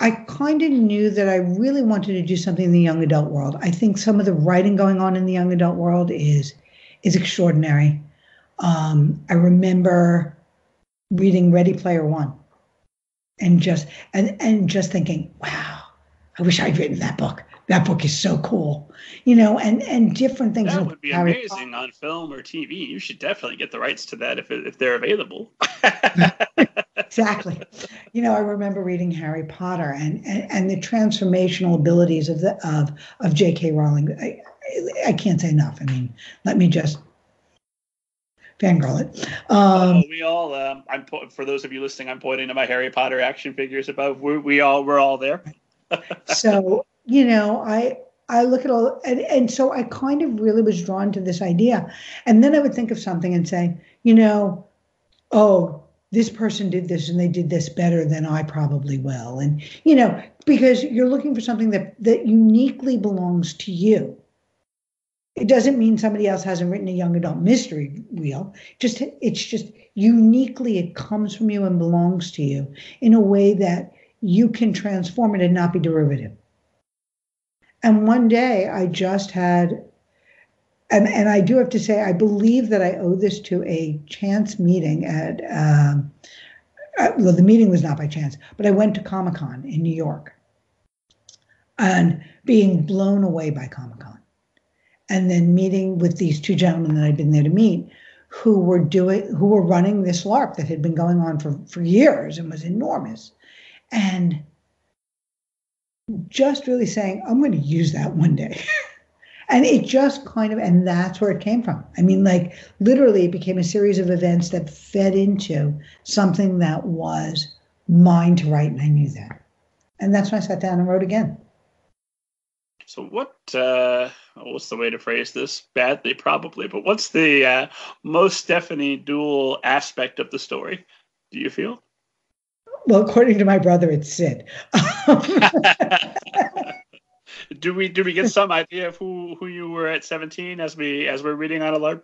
[SPEAKER 2] I kind of knew that I really wanted to do something in the young adult world. I think some of the writing going on in the young adult world is is extraordinary. Um, I remember reading Ready Player One and just and and just thinking, wow, I wish I'd written that book that book is so cool you know and and different things
[SPEAKER 1] that would be amazing on film or tv you should definitely get the rights to that if, if they're available
[SPEAKER 2] exactly you know i remember reading harry potter and, and and the transformational abilities of the of of jk rowling i i can't say enough i mean let me just fangirl it. Um,
[SPEAKER 1] oh, we all. Um, I'm for those of you listening. I'm pointing to my Harry Potter action figures above. we we all. We're all there.
[SPEAKER 2] so you know, I I look at all and, and so I kind of really was drawn to this idea. And then I would think of something and say, you know, oh, this person did this and they did this better than I probably will. And, you know, because you're looking for something that that uniquely belongs to you. It doesn't mean somebody else hasn't written a young adult mystery wheel. Just it's just uniquely it comes from you and belongs to you in a way that you can transform it and not be derivative. And one day I just had, and, and I do have to say, I believe that I owe this to a chance meeting at, um, uh, well, the meeting was not by chance, but I went to Comic Con in New York and being blown away by Comic Con. And then meeting with these two gentlemen that I'd been there to meet who were doing who were running this LARP that had been going on for, for years and was enormous. And just really saying, I'm going to use that one day. And it just kind of, and that's where it came from. I mean, like literally, it became a series of events that fed into something that was mine to write, and I knew that. And that's when I sat down and wrote again.
[SPEAKER 1] So, what, uh, what's the way to phrase this? Badly, probably, but what's the uh, most Stefani Deoul aspect of the story, do you feel?
[SPEAKER 2] Well, according to my brother, it's Sid.
[SPEAKER 1] do we do we get some idea of who who you were at 17 as we as we're reading on a LARP?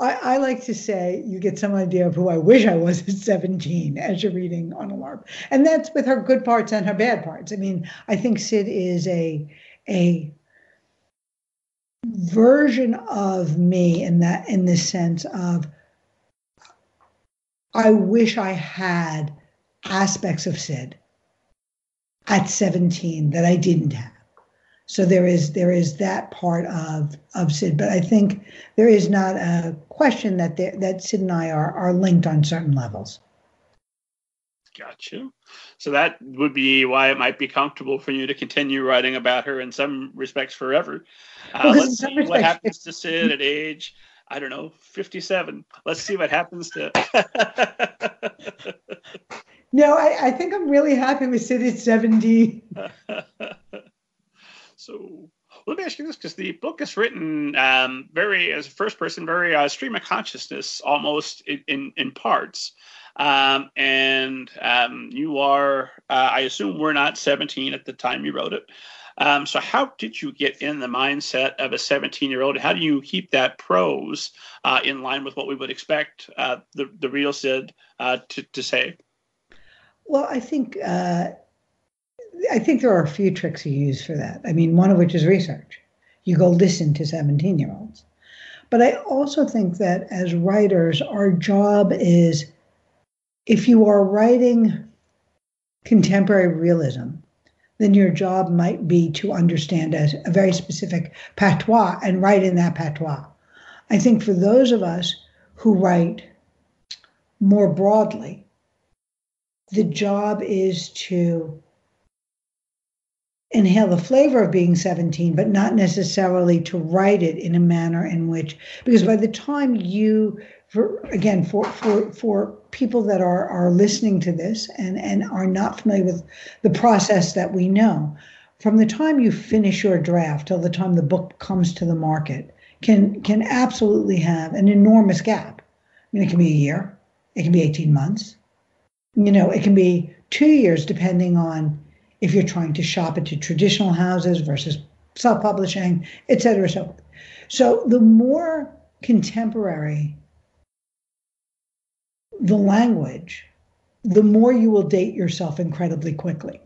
[SPEAKER 2] I, I, like to say you get some idea of who I wish I was at 17 as you're reading on a LARP. And that's with her good parts and her bad parts. I mean, I think Sid is a a version of me in that in the sense of I wish I had aspects of Sid at 17 that I didn't have. So there is there is that part of of Sid, but I think there is not a question that there, that Sid and I are are linked on certain levels.
[SPEAKER 1] Gotcha. So that would be why it might be comfortable for you to continue writing about her in some respects forever. Uh, well, let's see respects, what happens to Sid at age, I don't know, 57. Let's see what happens to.
[SPEAKER 2] no, I, I think I'm really happy with Sid at 70.
[SPEAKER 1] So let me ask you this, because the book is written um, very as a first person, very uh, stream of consciousness, almost in in, in parts. Um, and um, you are, uh, I assume, we're not 17 at the time you wrote it. Um, so how did you get in the mindset of a 17 year old? How do you keep that prose uh, in line with what we would expect uh, the the real Sid uh, to to say?
[SPEAKER 2] Well, I think uh, I think there are a few tricks you use for that. I mean, one of which is research. You go listen to 17 year olds. But I also think that as writers, our job is if you are writing contemporary realism, then your job might be to understand a, a very specific patois and write in that patois. I think for those of us who write more broadly, the job is to inhale the flavor of being 17, but not necessarily to write it in a manner in which, because by the time you, for again, for for for people that are are listening to this and and are not familiar with the process that we know, from the time you finish your draft till the time the book comes to the market, can can absolutely have an enormous gap. I mean, it can be a year, it can be 18 months, you know, it can be two years, depending on if you're trying to shop it to traditional houses versus self-publishing, et cetera, so So the more contemporary the language, the more you will date yourself incredibly quickly.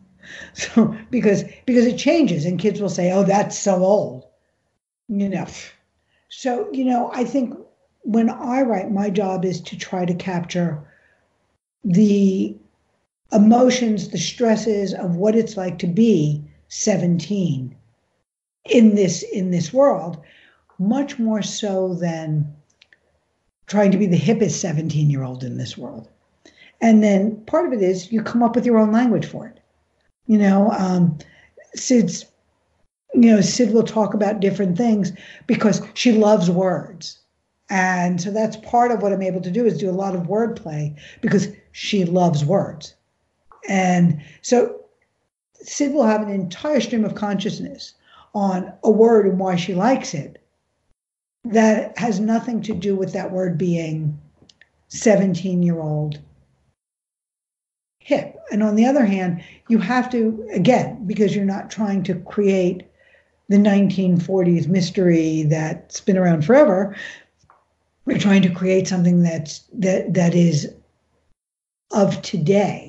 [SPEAKER 2] so because because it changes and kids will say, "Oh, that's so old." You know. So, you know, I think when I write, my job is to try to capture the emotions, the stresses of what it's like to be 17 in this in this world, much more so than trying to be the hippest 17 year old in this world. And then part of it is you come up with your own language for it. You know, um, Sid's, you know, Sid will talk about different things because she loves words. And so that's part of what I'm able to do is do a lot of wordplay because she loves words. And so Sid will have an entire stream of consciousness on a word and why she likes it that has nothing to do with that word being 17 year old hip. And on the other hand, you have to, again, because you're not trying to create the 1940s mystery that's been around forever, we're trying to create something that's that that is of today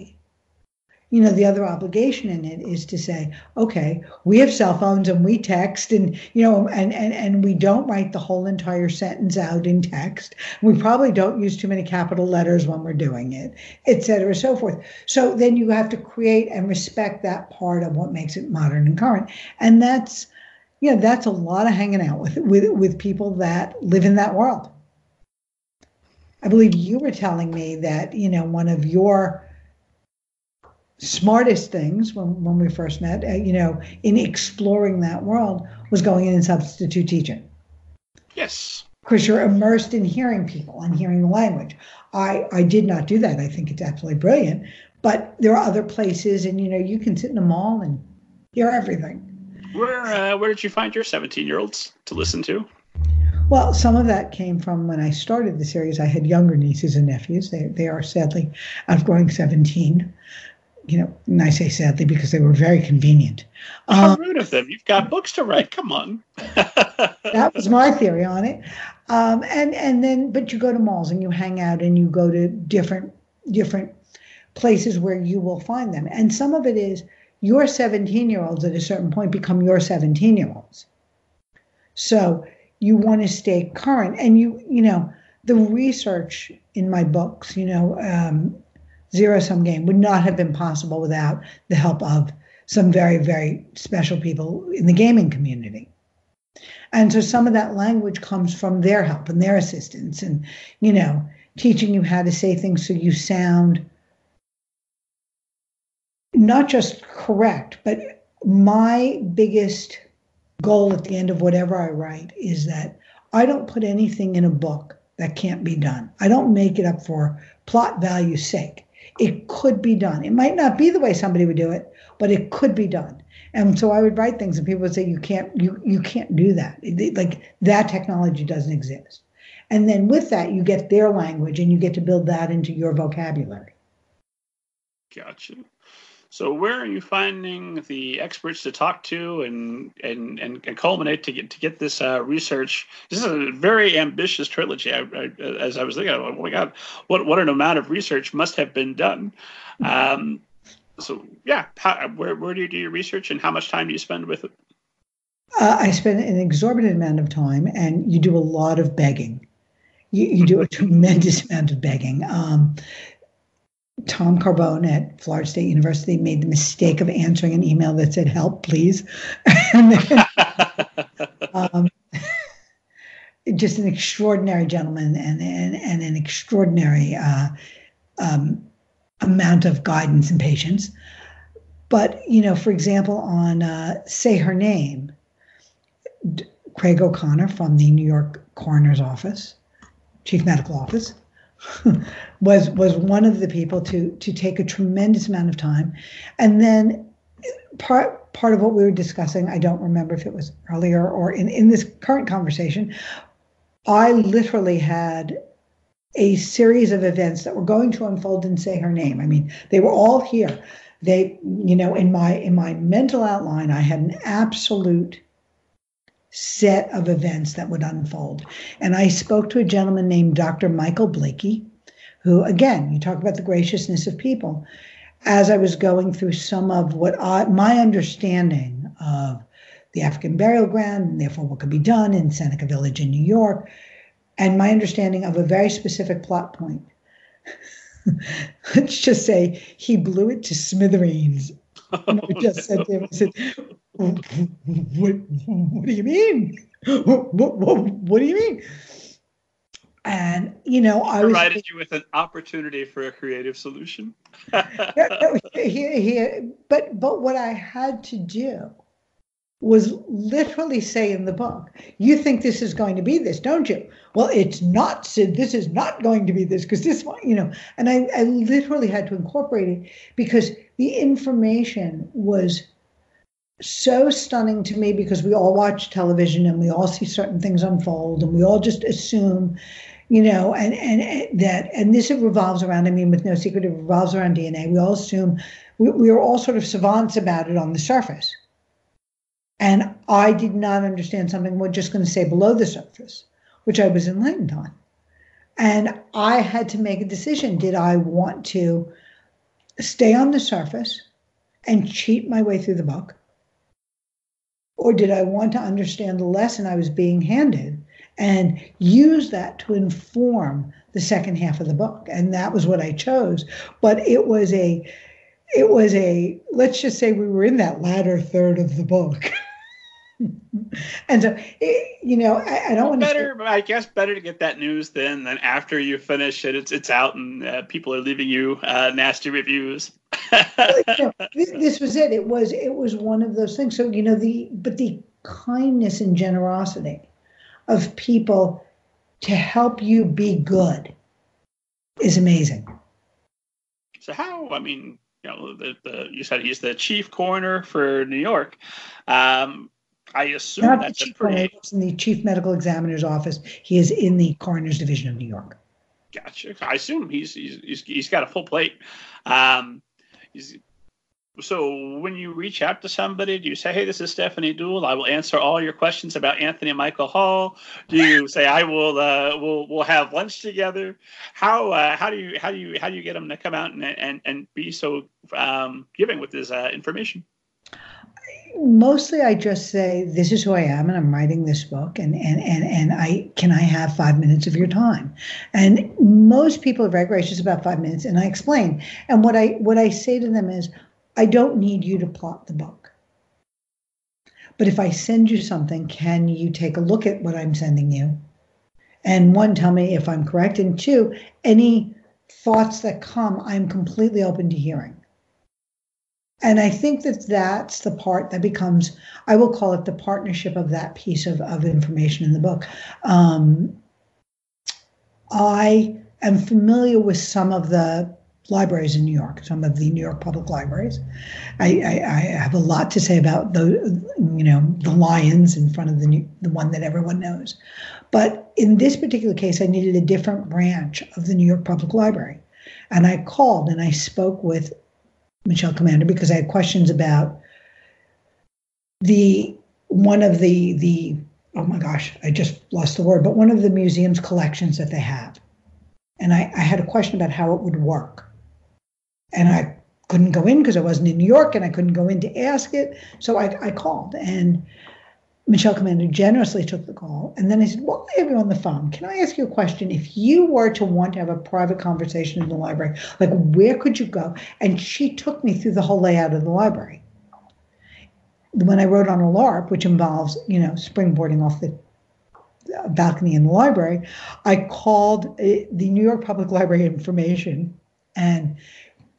[SPEAKER 2] you know the other obligation in it is to say okay we have cell phones and we text and you know and and, and we don't write the whole entire sentence out in text. We probably don't use too many capital letters when we're doing it et cetera so forth. So then you have to create and respect that part of what makes it modern and current. And that's you know that's a lot of hanging out with with with people that live in that world. I believe you were telling me that you know one of your smartest things when, when we first met, uh, you know, in exploring that world was going in and substitute teaching.
[SPEAKER 1] Yes.
[SPEAKER 2] Because you're immersed in hearing people and hearing the language. I, I did not do that. I think it's absolutely brilliant. But there are other places, and you know, you can sit in a mall and hear everything.
[SPEAKER 1] Where uh, where did you find your 17 year olds to listen to?
[SPEAKER 2] Well, some of that came from when I started the series. I had younger nieces and nephews. They they are sadly outgrowing 17 you know, and I say sadly because they were very convenient.
[SPEAKER 1] How um, rude of them! You've got books to write. Come on.
[SPEAKER 2] that was my theory on it. Um, and and then, but you go to malls and you hang out and you go to different different places where you will find them. And some of it is your 17 year olds at a certain point become your 17 year olds. So you want to stay current, and you you know the research in my books, you know. Um, zero sum game would not have been possible without the help of some very, very special people in the gaming community. And so some of that language comes from their help and their assistance and, you know, teaching you how to say things so you sound not just correct, but my biggest goal at the end of whatever I write is that I don't put anything in a book that can't be done. I don't make it up for plot value's sake it could be done. It might not be the way somebody would do it, but it could be done. And so I would write things, and people would say, "You can't, you you can't do that. Like that technology doesn't exist." And then with that, you get their language, and you get to build that into your vocabulary.
[SPEAKER 1] Gotcha. So where are you finding the experts to talk to and and and, and culminate to get to get this uh, research? This is a very ambitious trilogy. I, I, as I was thinking, oh my God, what what an amount of research must have been done. Um, so yeah, how, where where do you do your research and how much time do you spend with it?
[SPEAKER 2] Uh, I spend an exorbitant amount of time, and you do a lot of begging. You, you do a tremendous amount of begging. Um, Tom Carbone at Florida State University made the mistake of answering an email that said, Help, please. then, um, just an extraordinary gentleman and, and, and an extraordinary uh, um, amount of guidance and patience. But, you know, for example, on uh, Say Her Name, Craig O'Connor from the New York Coroner's Office, Chief Medical Office, was was one of the people to to take a tremendous amount of time, and then part part of what we were discussing, I don't remember if it was earlier or in in this current conversation, I literally had a series of events that were going to unfold and say her name. I mean, they were all here. They, you know, in my in my mental outline, I had an absolute set of events that would unfold. And I spoke to a gentleman named Dr. Michael Blakey, who, again, you talk about the graciousness of people. As I was going through some of what I, my understanding of the African burial ground, and therefore what could be done in Seneca Village in New York, and my understanding of a very specific plot point. Let's just say he blew it to smithereens. And I just said to him, I said, what, what do you mean? What, what, what, do you mean? And you know, I
[SPEAKER 1] provided was, you with an opportunity for a creative solution.
[SPEAKER 2] he, he, but but what I had to do was literally say in the book, "You think this is going to be this, don't you?" Well, it's not. Sid. This is not going to be this because this one, you know. And I, I literally had to incorporate it because the information was so stunning to me because we all watch television and we all see certain things unfold and we all just assume you know and and, and that and this it revolves around i mean with no secret it revolves around dna we all assume we, we are all sort of savants about it on the surface. And i did not understand something we're just going to say below the surface which i was enlightened on. And i had to make a decision. Did i want to stay on the surface and cheat my way through the book or did I want to understand the lesson I was being handed and use that to inform the second half of the book? And that was what I chose. But it was a, it was a, let's just say we were in that latter third of the book. and so, it, you know, I, I don't well, want
[SPEAKER 1] better. To... I guess better to get that news then than after you finish it. It's it's out and uh, people are leaving you uh, nasty reviews.
[SPEAKER 2] you know, this, this was it. It was it was one of those things. So you know the but the kindness and generosity of people to help you be good is amazing.
[SPEAKER 1] So how? I mean, you know, the, the you said he's the chief coroner for New York. Um, I assume Not that's the chief pretty...
[SPEAKER 2] in the chief medical examiner's office. He is in the coroner's division of New York.
[SPEAKER 1] Gotcha. I assume he's he's he's, he's got a full plate. Um, so when you reach out to somebody, do you say, "Hey, this is Stefani Deoul. I will answer all your questions about Anthony and Michael Hall"? Do you say, "I will uh, we'll we'll have lunch together"? How uh, how do you how do you how do you get them to come out and and, and be so um, giving with this uh, information?
[SPEAKER 2] Mostly, I just say, "This is who I am, and I'm writing this book, and and and and I can I have five minutes of your time?" And most people are very gracious about five minutes, and I explain. And what I what I say to them is I don't need you to plot the book. But if I send you something, can you take a look at what I'm sending you? And one, tell me if I'm correct. And two, any thoughts that come, I'm completely open to hearing. And I think that that's the part that becomes, I will call it the partnership of that piece of, of information in the book. Um, I am familiar with some of the libraries in New York, some of the New York public libraries. I, I, I, have a lot to say about the, you know, the lions in front of the new, the one that everyone knows. But in this particular case, I needed a different branch of the New York Public Library, and I called and I spoke with Michelle Commander because I had questions about the one of the the oh my gosh, I just lost the word, but one of the museum's collections that they have. And I, I had a question about how it would work and I couldn't go in because I wasn't in New York and I couldn't go in to ask it. So I, I called and Michelle Commander generously took the call. And then I said, I have you on the phone, can I ask you a question? If you were to want to have a private conversation in the library, like where could you go? And she took me through the whole layout of the library. When I wrote on a LARP, which involves, you know, springboarding off the balcony in the library, I called uh, the New York Public Library information and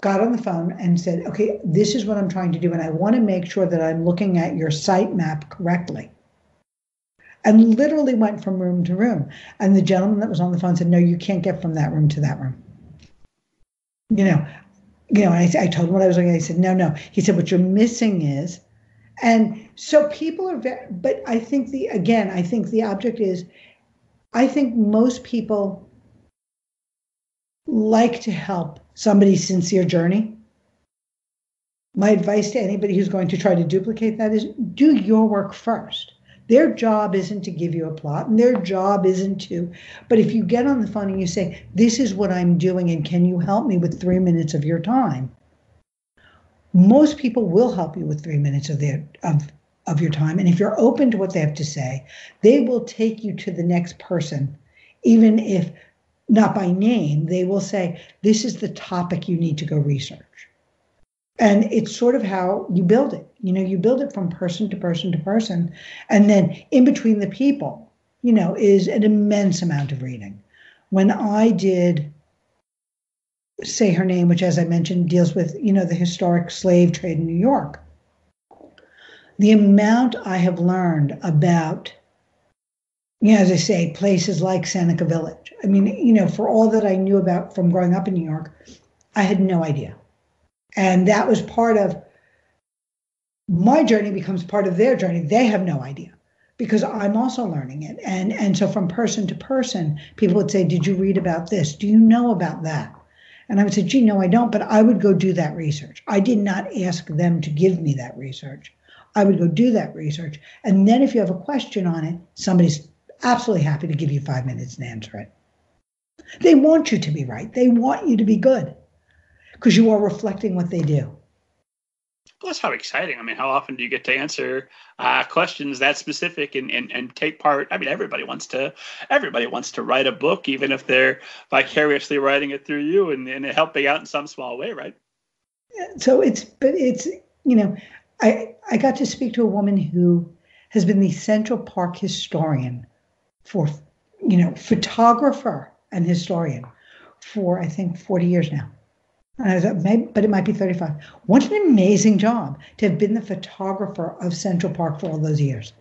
[SPEAKER 2] got on the phone and said, okay, this is what I'm trying to do, and I want to make sure that I'm looking at your site map correctly. And literally went from room to room. And the gentleman that was on the phone said, no, you can't get from that room to that room. You know, you know, I, I told him what I was doing. I said, no, no. He said, what you're missing is, and so people are very, but I think the, again, I think the object is, I think most people like to help somebody's sincere journey. My advice to anybody who's going to try to duplicate that is do your work first. Their job isn't to give you a plot, and their job isn't to. But if you get on the phone and you say, This is what I'm doing, and can you help me with three minutes of your time? Most people will help you with three minutes of their of of your time. And if you're open to what they have to say, they will take you to the next person, even if not by name, they will say, This is the topic you need to go research. And it's sort of how you build it. You know, you build it from person to person to person. And then in between the people, you know, is an immense amount of reading. When I did say her name, which as I mentioned deals with, you know, the historic slave trade in New York, the amount I have learned about you know, as I say, places like Seneca Village. I mean, you know, for all that I knew about from growing up in New York, I had no idea. And that was part of my journey becomes part of their journey. They have no idea because I'm also learning it. And and so from person to person, people would say, Did you read about this? Do you know about that? And I would say, gee, no, I don't, but I would go do that research. I did not ask them to give me that research. I would go do that research. And then if you have a question on it, somebody's absolutely happy to give you five minutes and answer it. They want you to be right. They want you to be good because you are reflecting what they do.
[SPEAKER 1] Plus, how exciting. I mean, how often do you get to answer uh, questions that specific and, and, and take part? I mean, everybody wants to everybody wants to write a book, even if they're vicariously writing it through you and, and helping out in some small way, right?
[SPEAKER 2] So it's, but it's, you know, I, I got to speak to a woman who has been the Central Park historian for, you know, photographer and historian for I think 40 years now. And I thought, maybe, but it might be 35. What an amazing job to have been the photographer of Central Park for all those years.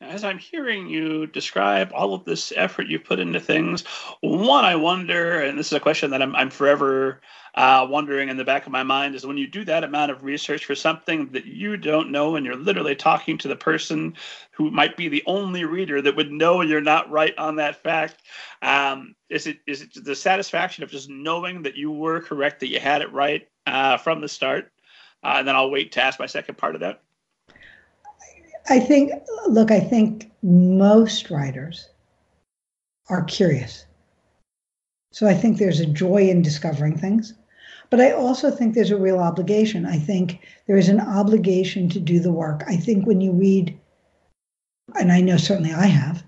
[SPEAKER 1] As I'm hearing you describe all of this effort you put into things, one, I wonder, and this is a question that I'm, I'm forever uh, wondering in the back of my mind is when you do that amount of research for something that you don't know and you're literally talking to the person who might be the only reader that would know you're not right on that fact um, is it is it the satisfaction of just knowing that you were correct that you had it right uh, from the start? Uh, and then i'll wait to ask my second part of that.
[SPEAKER 2] I think look i think most writers are curious. So I think there's a joy in discovering things. But I also think there's a real obligation. I think there is an obligation to do the work. I think when you read, and I know certainly I have,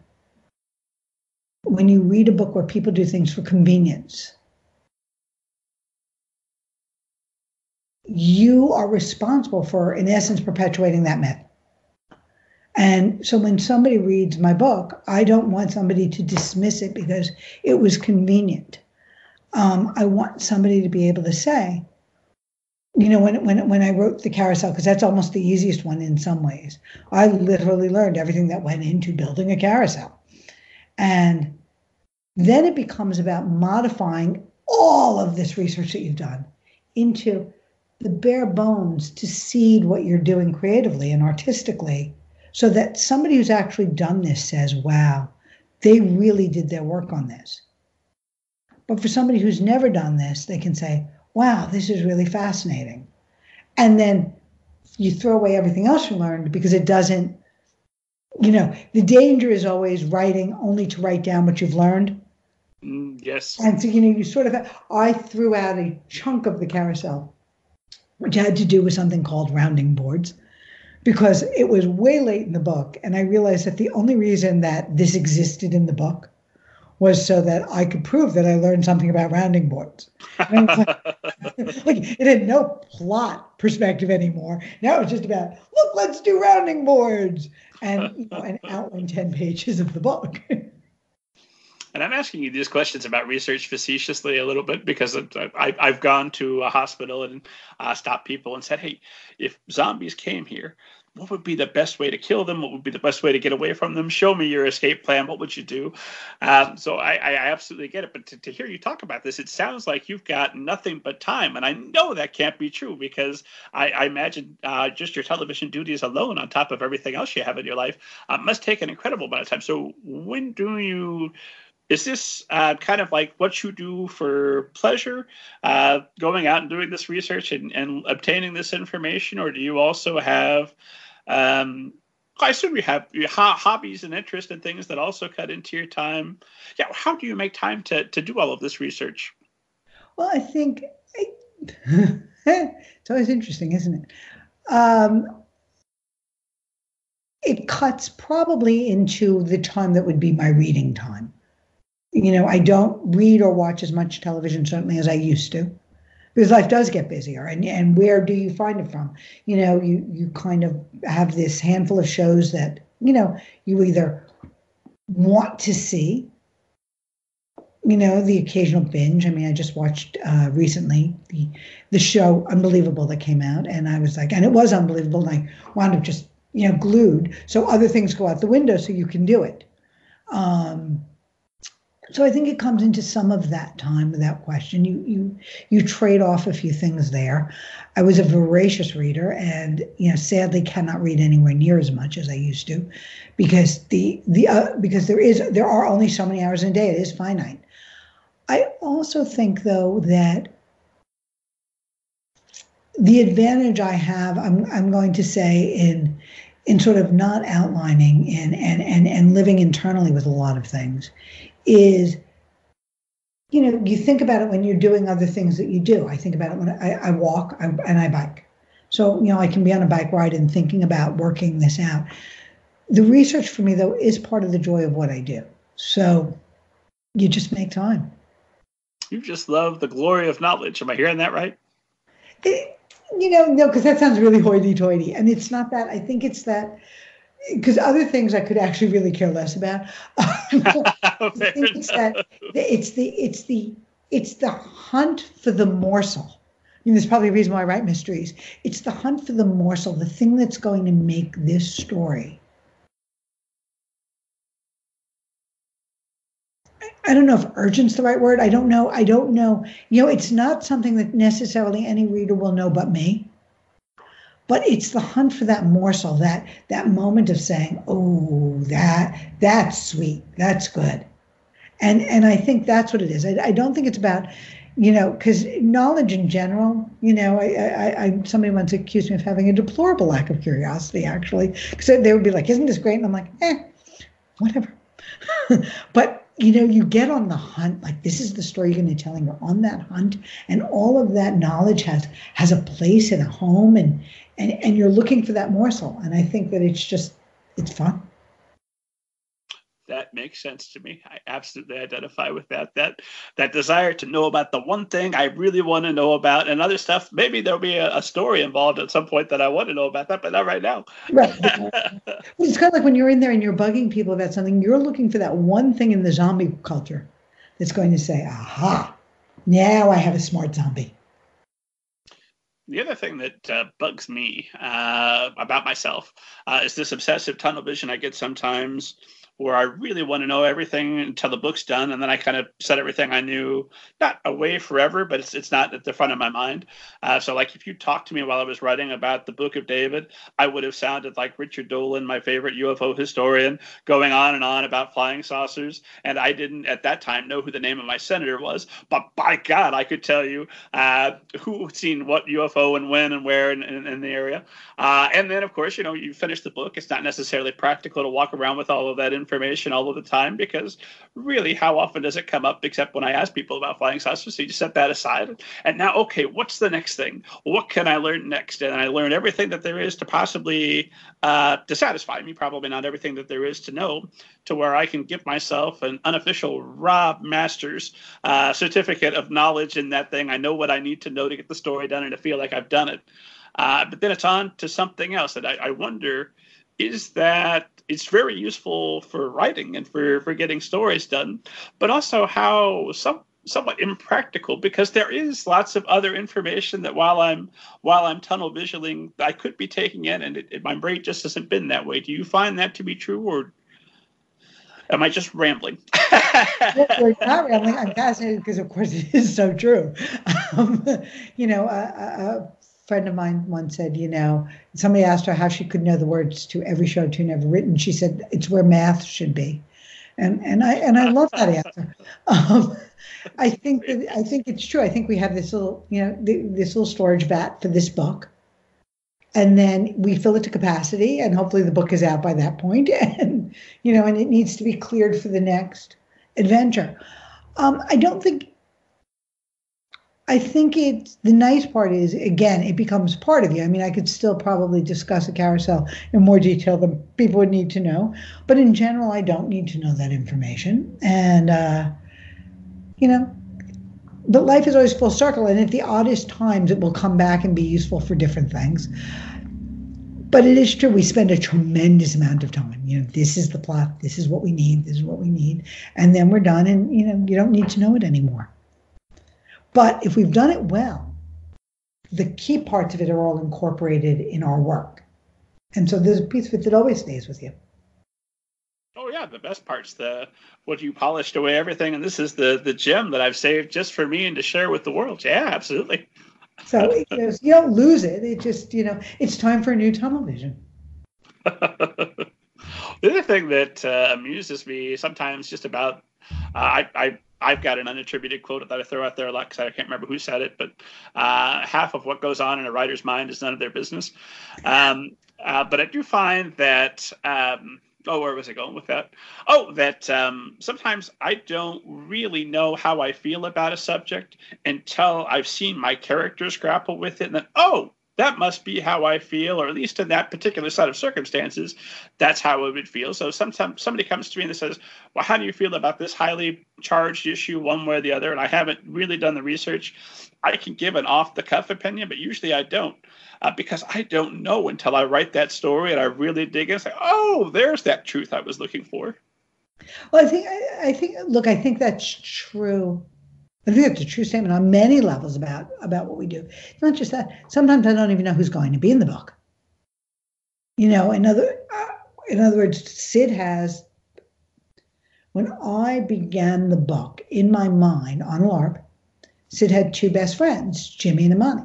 [SPEAKER 2] when you read a book where people do things for convenience, you are responsible for, in essence, perpetuating that myth. And so when somebody reads my book, I don't want somebody to dismiss it because it was convenient. Um, I want somebody to be able to say, you know, when when when I wrote the carousel, because that's almost the easiest one in some ways. I literally learned everything that went into building a carousel, and then it becomes about modifying all of this research that you've done into the bare bones to seed what you're doing creatively and artistically so that somebody who's actually done this says, wow, they really did their work on this. But for somebody who's never done this, they can say, wow, this is really fascinating. And then you throw away everything else you learned because it doesn't, you know, the danger is always writing only to write down what you've learned.
[SPEAKER 1] Mm, yes.
[SPEAKER 2] And so, you know, you sort of, I threw out a chunk of the carousel, which had to do with something called rounding boards because it was way late in the book. And I realized that the only reason that this existed in the book was so that I could prove that I learned something about rounding boards. like, like, it had no plot perspective anymore. Now it's just about, look, let's do rounding boards. And, you know, and outline 10 pages of the book.
[SPEAKER 1] And I'm asking you these questions about research facetiously a little bit because I, have gone to a hospital and uh, stopped people and said, hey, if zombies came here, what would be the best way to kill them? What would be the best way to get away from them? Show me your escape plan. What would you do? Um, so I, I, absolutely get it. But to, to, hear you talk about this, it sounds like you've got nothing but time. And I know that can't be true because I, I imagine uh, just your television duties alone, on top of everything else you have in your life, uh, must take an incredible amount of time. So when do you is this uh, kind of like what you do for pleasure, uh, going out and doing this research and, and, obtaining this information, or do you also have? Um, I assume you have hobbies and interests and things that also cut into your time. Yeah, how do you make time to to do all of this research?
[SPEAKER 2] Well, I think I, it's always interesting, isn't it? Um, it cuts probably into the time that would be my reading time you know, I don't read or watch as much television certainly as I used to. Because life does get busier and and where do you find it from? You know you you kind of have this handful of shows that you know you either want to see you know the occasional binge. I mean i just watched uh, recently the the show unbelievable that came out and i was like and it was unbelievable and i wound up just you know glued. So other things go out the window so you can do it. Um so I think it comes into some of that time without question. You you you trade off a few things there. I was a voracious reader, and you know, sadly, cannot read anywhere near as much as I used to, because the the uh, because there is there are only so many hours in a day. It is finite. I also think though that the advantage I have, I'm I'm going to say in in sort of not outlining and and and and living internally with a lot of things is you know you think about it when you're doing other things that you do. I think about it when i, I walk and i bike. So you know i can be on a bike ride and thinking about working this out. The research for me though is part of the joy of what i do. So you just make time.
[SPEAKER 1] You just love the glory of knowledge. Am i hearing that right?
[SPEAKER 2] It, you know, no, because that sounds really hoity-toity, and it's not that. I think it's that because other things I could actually really care less about. I think it's that it's the it's the it's the hunt for the morsel. I mean, there's probably a reason why I write mysteries. It's the hunt for the morsel, the thing that's going to make this story. I don't know if urgent's the right word. I don't know. I don't know. You know, it's not something that necessarily any reader will know but me but it's the hunt for that morsel that that moment of saying oh that that's sweet that's good. And and i think that's what it is. I, I don't think it's about you know because knowledge in general you know I, I, I somebody once accused me of having a deplorable lack of curiosity actually. Because they would be like isn't this great? And i'm like eh whatever. But you know, you get on the hunt, like this is the story you're going to tell, and you're on that hunt, and all of that knowledge has has a place and a home, and and and you're looking for that morsel. And I think that it's just it's fun
[SPEAKER 1] that makes sense to me. I absolutely identify with that. That that desire to know about the one thing I really want to know about, and other stuff. Maybe there'll be a, a story involved at some point that I want to know about that, but not right now.
[SPEAKER 2] Right. it's kind of like when you're in there and you're bugging people about something. You're looking for that one thing in the zombie culture that's going to say, "Aha! Now I have a smart zombie."
[SPEAKER 1] The other thing that uh, bugs me uh, about myself uh, is this obsessive tunnel vision I get sometimes where I really want to know everything until the book's done, and then I kind of set everything I knew not away forever, but it's it's not at the front of my mind. Uh, so, like if you talked to me while I was writing about the Book of David, I would have sounded like Richard Dolan, my favorite UFO historian, going on and on about flying saucers, and I didn't at that time know who the name of my senator was, but by God, I could tell you uh, who seen what UFO and when and where in, in, in the area. Uh, and then, of course, you know, you finish the book. It's not necessarily practical to walk around with all of that information information all of the time because really, how often does it come up except when I ask people about flying saucers? So you just set that aside. And now, okay, what's the next thing? What can I learn next? And I learn everything that there is to possibly uh, to satisfy me, probably not everything that there is to know, to where I can give myself an unofficial Rob Masters uh, certificate of knowledge in that thing. I know what I need to know to get the story done and to feel like I've done it. Uh, but then it's on to something else that I, I wonder is that it's very useful for writing and for, for getting stories done, but also how some somewhat impractical because there is lots of other information that while I'm while I'm tunnel visioning I could be taking in and it, it, my brain just hasn't been that way. Do you find that to be true or am I just rambling?
[SPEAKER 2] We're not rambling. I'm fascinated because of course it is so true. Um, you know, uh, uh, uh friend of mine once said, you know, somebody asked her how she could know the words to every show tune ever written. She said, it's where math should be. And, and I and I love that answer. Um, I think that I think it's true. I think we have this little, you know, this little storage vat for this book, and then we fill it to capacity, and hopefully the book is out by that point, and you know, and it needs to be cleared for the next adventure. Um, I don't think I think it. the nice part is again it becomes part of you. I mean, I could still probably discuss a carousel in more detail than people would need to know, but in general, I don't need to know that information. And uh, you know, but life is always full circle, and at the oddest times, it will come back and be useful for different things. But it is true we spend a tremendous amount of time. You know, this is the plot. This is what we need. This is what we need, and then we're done. And you know, you don't need to know it anymore. But if we've done it well, the key parts of it are all incorporated in our work. And so there's a piece of it that always stays with you.
[SPEAKER 1] Oh yeah, the best part's the what you polished away everything, and this is the the gem that I've saved just for me and to share with the world. Yeah, absolutely.
[SPEAKER 2] So you, know, you don't lose it. It just you know it's time for a new tunnel vision.
[SPEAKER 1] the other thing that uh, amuses me sometimes just about uh, I, I I've got an unattributed quote that I throw out there a lot because I can't remember who said it, but uh, half of what goes on in a writer's mind is none of their business. Um, uh, but I do find that. Um, oh, where was I going with that? Oh, that um, sometimes I don't really know how I feel about a subject until I've seen my characters grapple with it, and then oh, that must be how I feel, or at least in that particular set of circumstances, that's how it would feel. So sometimes somebody comes to me and says, Well, how do you feel about this highly charged issue, one way or the other? And I haven't really done the research. I can give an off the cuff opinion, but usually I don't. Uh, because I don't know until I write that story and I really dig and say, oh, there's that truth I was looking for.
[SPEAKER 2] Well, I think, I, I think, look, I think that's true I think it's a true statement on many levels about about what we do. It's not just that. Sometimes I don't even know who's going to be in the book. You know, in other uh, in other words, Sid has. When I began the book in my mind on LARP, Sid had two best friends, Jimmy and Imani.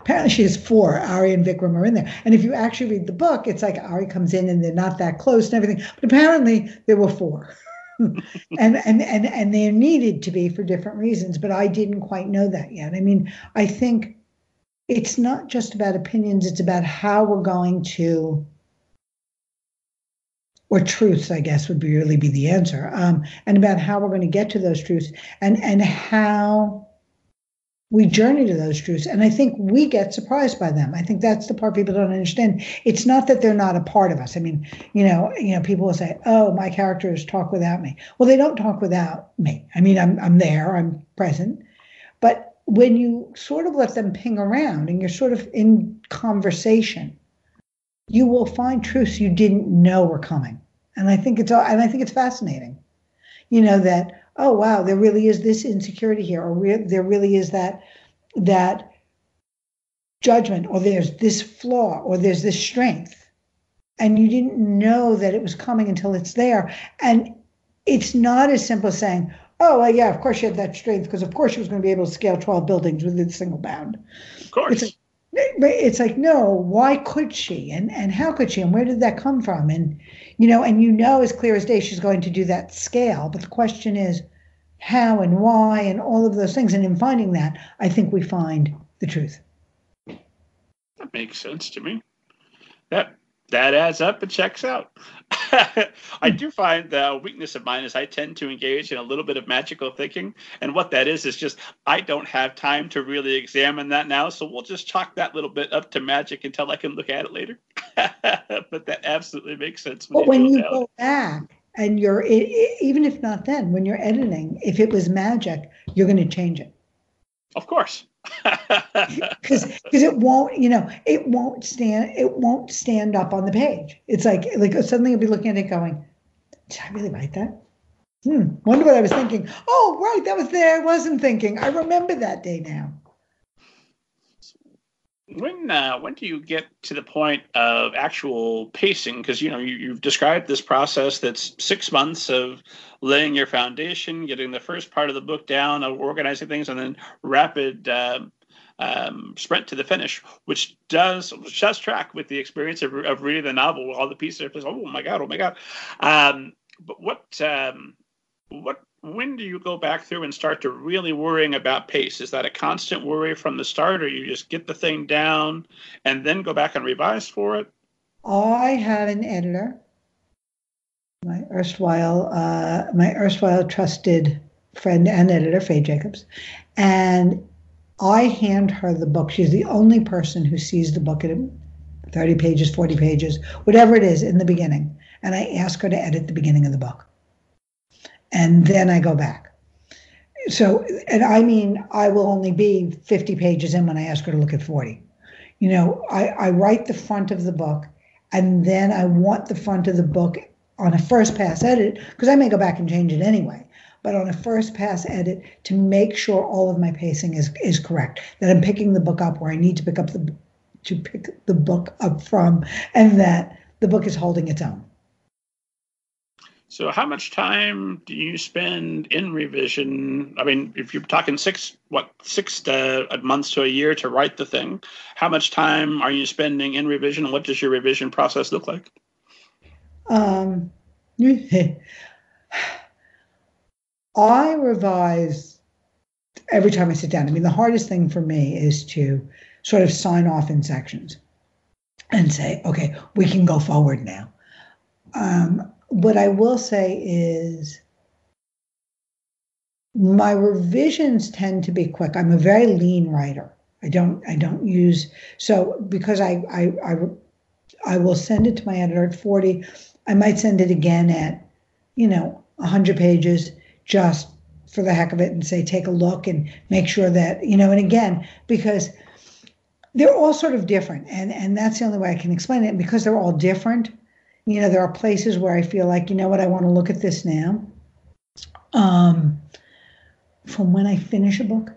[SPEAKER 2] Apparently, she has four. Ari and Vikram are in there. And if you actually read the book, it's like Ari comes in and they're not that close and everything. But apparently, there were four. and, and and and they're needed to be for different reasons but i didn't quite know that yet. I mean i think it's not just about opinions it's about how we're going to or truths i guess would be really be the answer um, and about how we're going to get to those truths and and how we journey to those truths and i think we get surprised by them. I think that's the part people don't understand. It's not that they're not a part of us. I mean you know you know people will say oh my characters talk without me. Well they don't talk without me. I mean i'm, I'm there i'm present. But when you sort of let them ping around and you're sort of in conversation you will find truths you didn't know were coming. And i think it's and i think it's fascinating you know that oh wow, there really is this insecurity here, or re- there really is that that judgment, or there's this flaw, or there's this strength, and you didn't know that it was coming until it's there, and it's not as simple as saying, oh well, yeah, of course she had that strength because of course she was going to be able to scale 12 buildings with a single bound.
[SPEAKER 1] Of course.
[SPEAKER 2] It's it's like no why could she? And and how could she? And where did that come from? And you know and you know as clear as day she's going to do that scale. But the question is how and why and all of those things. And in finding that i think we find the truth.
[SPEAKER 1] That makes sense to me. That that adds up and checks out I do find the weakness of mine is I tend to engage in a little bit of magical thinking. And what that is, is just I don't have time to really examine that now. So we'll just chalk that little bit up to magic until I can look at it later. but that absolutely makes sense.
[SPEAKER 2] When but when you go back and you're, even if not then, when you're editing, if it was magic, you're going to change it.
[SPEAKER 1] Of course.
[SPEAKER 2] Because it won't you know it won't stand it won't stand up on the page. It's like like suddenly you'll be looking at it going did i really write that? Hmm wonder what i was thinking. Oh right that was there i wasn't thinking. I remember that day now
[SPEAKER 1] when uh, when do you get to the point of actual pacing? Because you know you, you've described this process that's six months of laying your foundation, getting the first part of the book down, of organizing things, and then rapid uh, um, sprint to the finish, which does which does track with the experience of, of reading the novel. All the pieces are just oh my god, oh my god. Um, but what um, what when do you go back through and start to really worrying about pace? Is that a constant worry from the start, or you just get the thing down and then go back and revise for it?
[SPEAKER 2] I had an editor, my erstwhile, uh, my erstwhile trusted friend and editor, Faye Jacobs, and I hand her the book. She's the only person who sees the book at 30 pages, 40 pages, whatever it is in the beginning. And I ask her to edit the beginning of the book and then I go back. So, and I mean, I will only be 50 pages in when I ask her to look at 40. You know, I, I write the front of the book, and then I want the front of the book on a first pass edit, because I may go back and change it anyway, but on a first pass edit to make sure all of my pacing is, is correct, that I'm picking the book up where I need to pick up the to pick the book up from, and that the book is holding its own.
[SPEAKER 1] So, how much time do you spend in revision? I mean, if you're talking six, what six to, months to a year to write the thing, how much time are you spending in revision? What does your revision process look like?
[SPEAKER 2] Um, I revise every time I sit down. I mean, the hardest thing for me is to sort of sign off in sections and say, okay, we can go forward now. Um, what I will say is my revisions tend to be quick. I'm a very lean writer. I don't I don't use so because I I I, I will send it to my editor at 40. I might send it again at, you know, 100 pages just for the heck of it and say take a look and make sure that, you know, and again because they're all sort of different and and that's the only way I can explain it because they're all different. You know, there are places where I feel like, you know what, I want to look at this now. Um from when I finish a book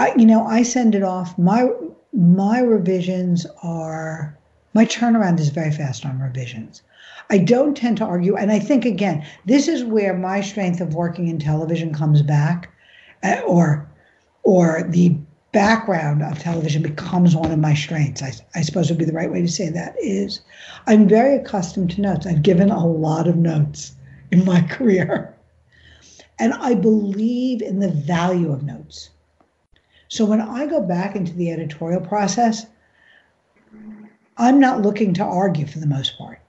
[SPEAKER 2] I, you know, I send it off. My my revisions are my turnaround is very fast on revisions. I don't tend to argue, and I think again, this is where my strength of working in television comes back, uh, or or the background of television becomes one of my strengths. I, I suppose would be the right way to say that is I'm very accustomed to notes. I've given a lot of notes in my career. And I believe in the value of notes. So when I go back into the editorial process, I'm not looking to argue for the most part.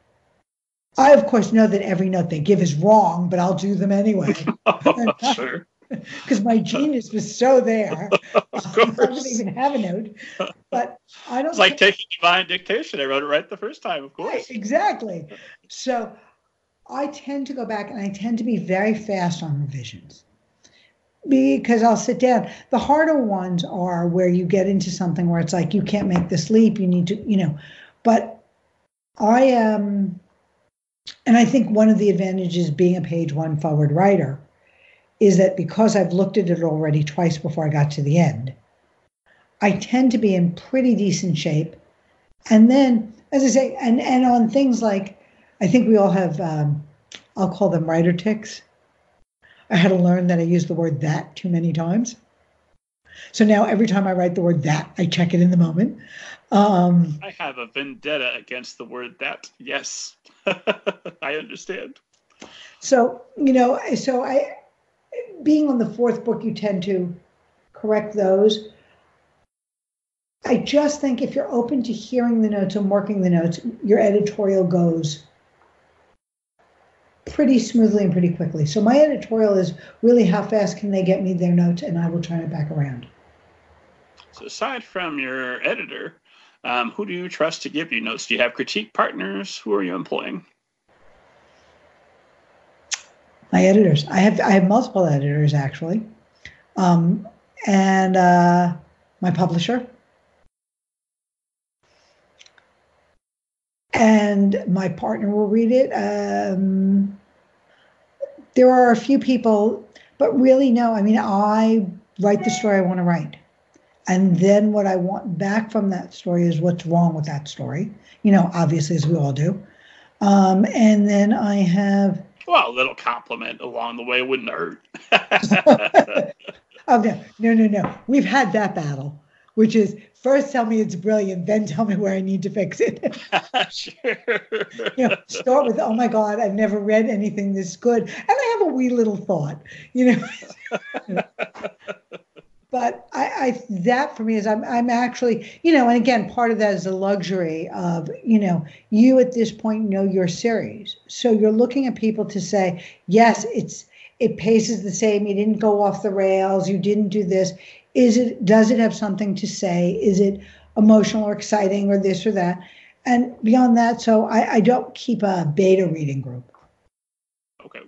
[SPEAKER 2] I, of course, know that every note they give is wrong, but I'll do them anyway.
[SPEAKER 1] oh, sure.
[SPEAKER 2] Because my genius was so there.
[SPEAKER 1] of course.
[SPEAKER 2] I didn't even have a note. But I don't.
[SPEAKER 1] It's like taking divine dictation. I wrote it right the first time, of course.
[SPEAKER 2] Right, exactly. So I tend to go back and I tend to be very fast on revisions because I'll sit down. The harder ones are where you get into something where it's like you can't make this leap. You need to, you know. But I am, um, and I think one of the advantages being a page one forward writer is that because I've looked at it already twice before I got to the end, I tend to be in pretty decent shape. And then, as I say, and and on things like, I think we all have, um, I'll call them writer ticks I had to learn that I use the word that too many times. So now every time I write the word that, I check it in the moment. Um,
[SPEAKER 1] I have a vendetta against the word that. Yes, I understand.
[SPEAKER 2] So, you know, so I, being on the fourth book, you tend to correct those. I just think if you're open to hearing the notes and working the notes, your editorial goes pretty smoothly and pretty quickly. So my editorial is really how fast can they get me their notes, and I will turn it back around.
[SPEAKER 1] So aside from your editor, um, who do you trust to give you notes? Do you have critique partners? Who are you employing?
[SPEAKER 2] My editors. I have I have multiple editors actually, um, and uh, my publisher. and my partner will read it. Um, there are a few people, but really, no. I mean, I write the story I want to write. And then what I want back from that story is what's wrong with that story. You know, obviously, as we all do. Um, and then I have.
[SPEAKER 1] Well, a little compliment along the way wouldn't hurt.
[SPEAKER 2] oh, no, no, no, no. We've had that battle, which is first tell me it's brilliant, then tell me where I need to fix it.
[SPEAKER 1] sure.
[SPEAKER 2] you know, start with, oh my God, I've never read anything this good. And I have a wee little thought, you know. but I, I, that for me is I'm I'm actually, you know, and again, part of that is the luxury of, you know, you at this point know your series. So you're looking at people to say, yes, it's it paces the same, you didn't go off the rails, you didn't do this. Is it does it have something to say? Is it emotional or exciting or this or that? And beyond that so i, I don't keep a beta reading group.
[SPEAKER 1] Okay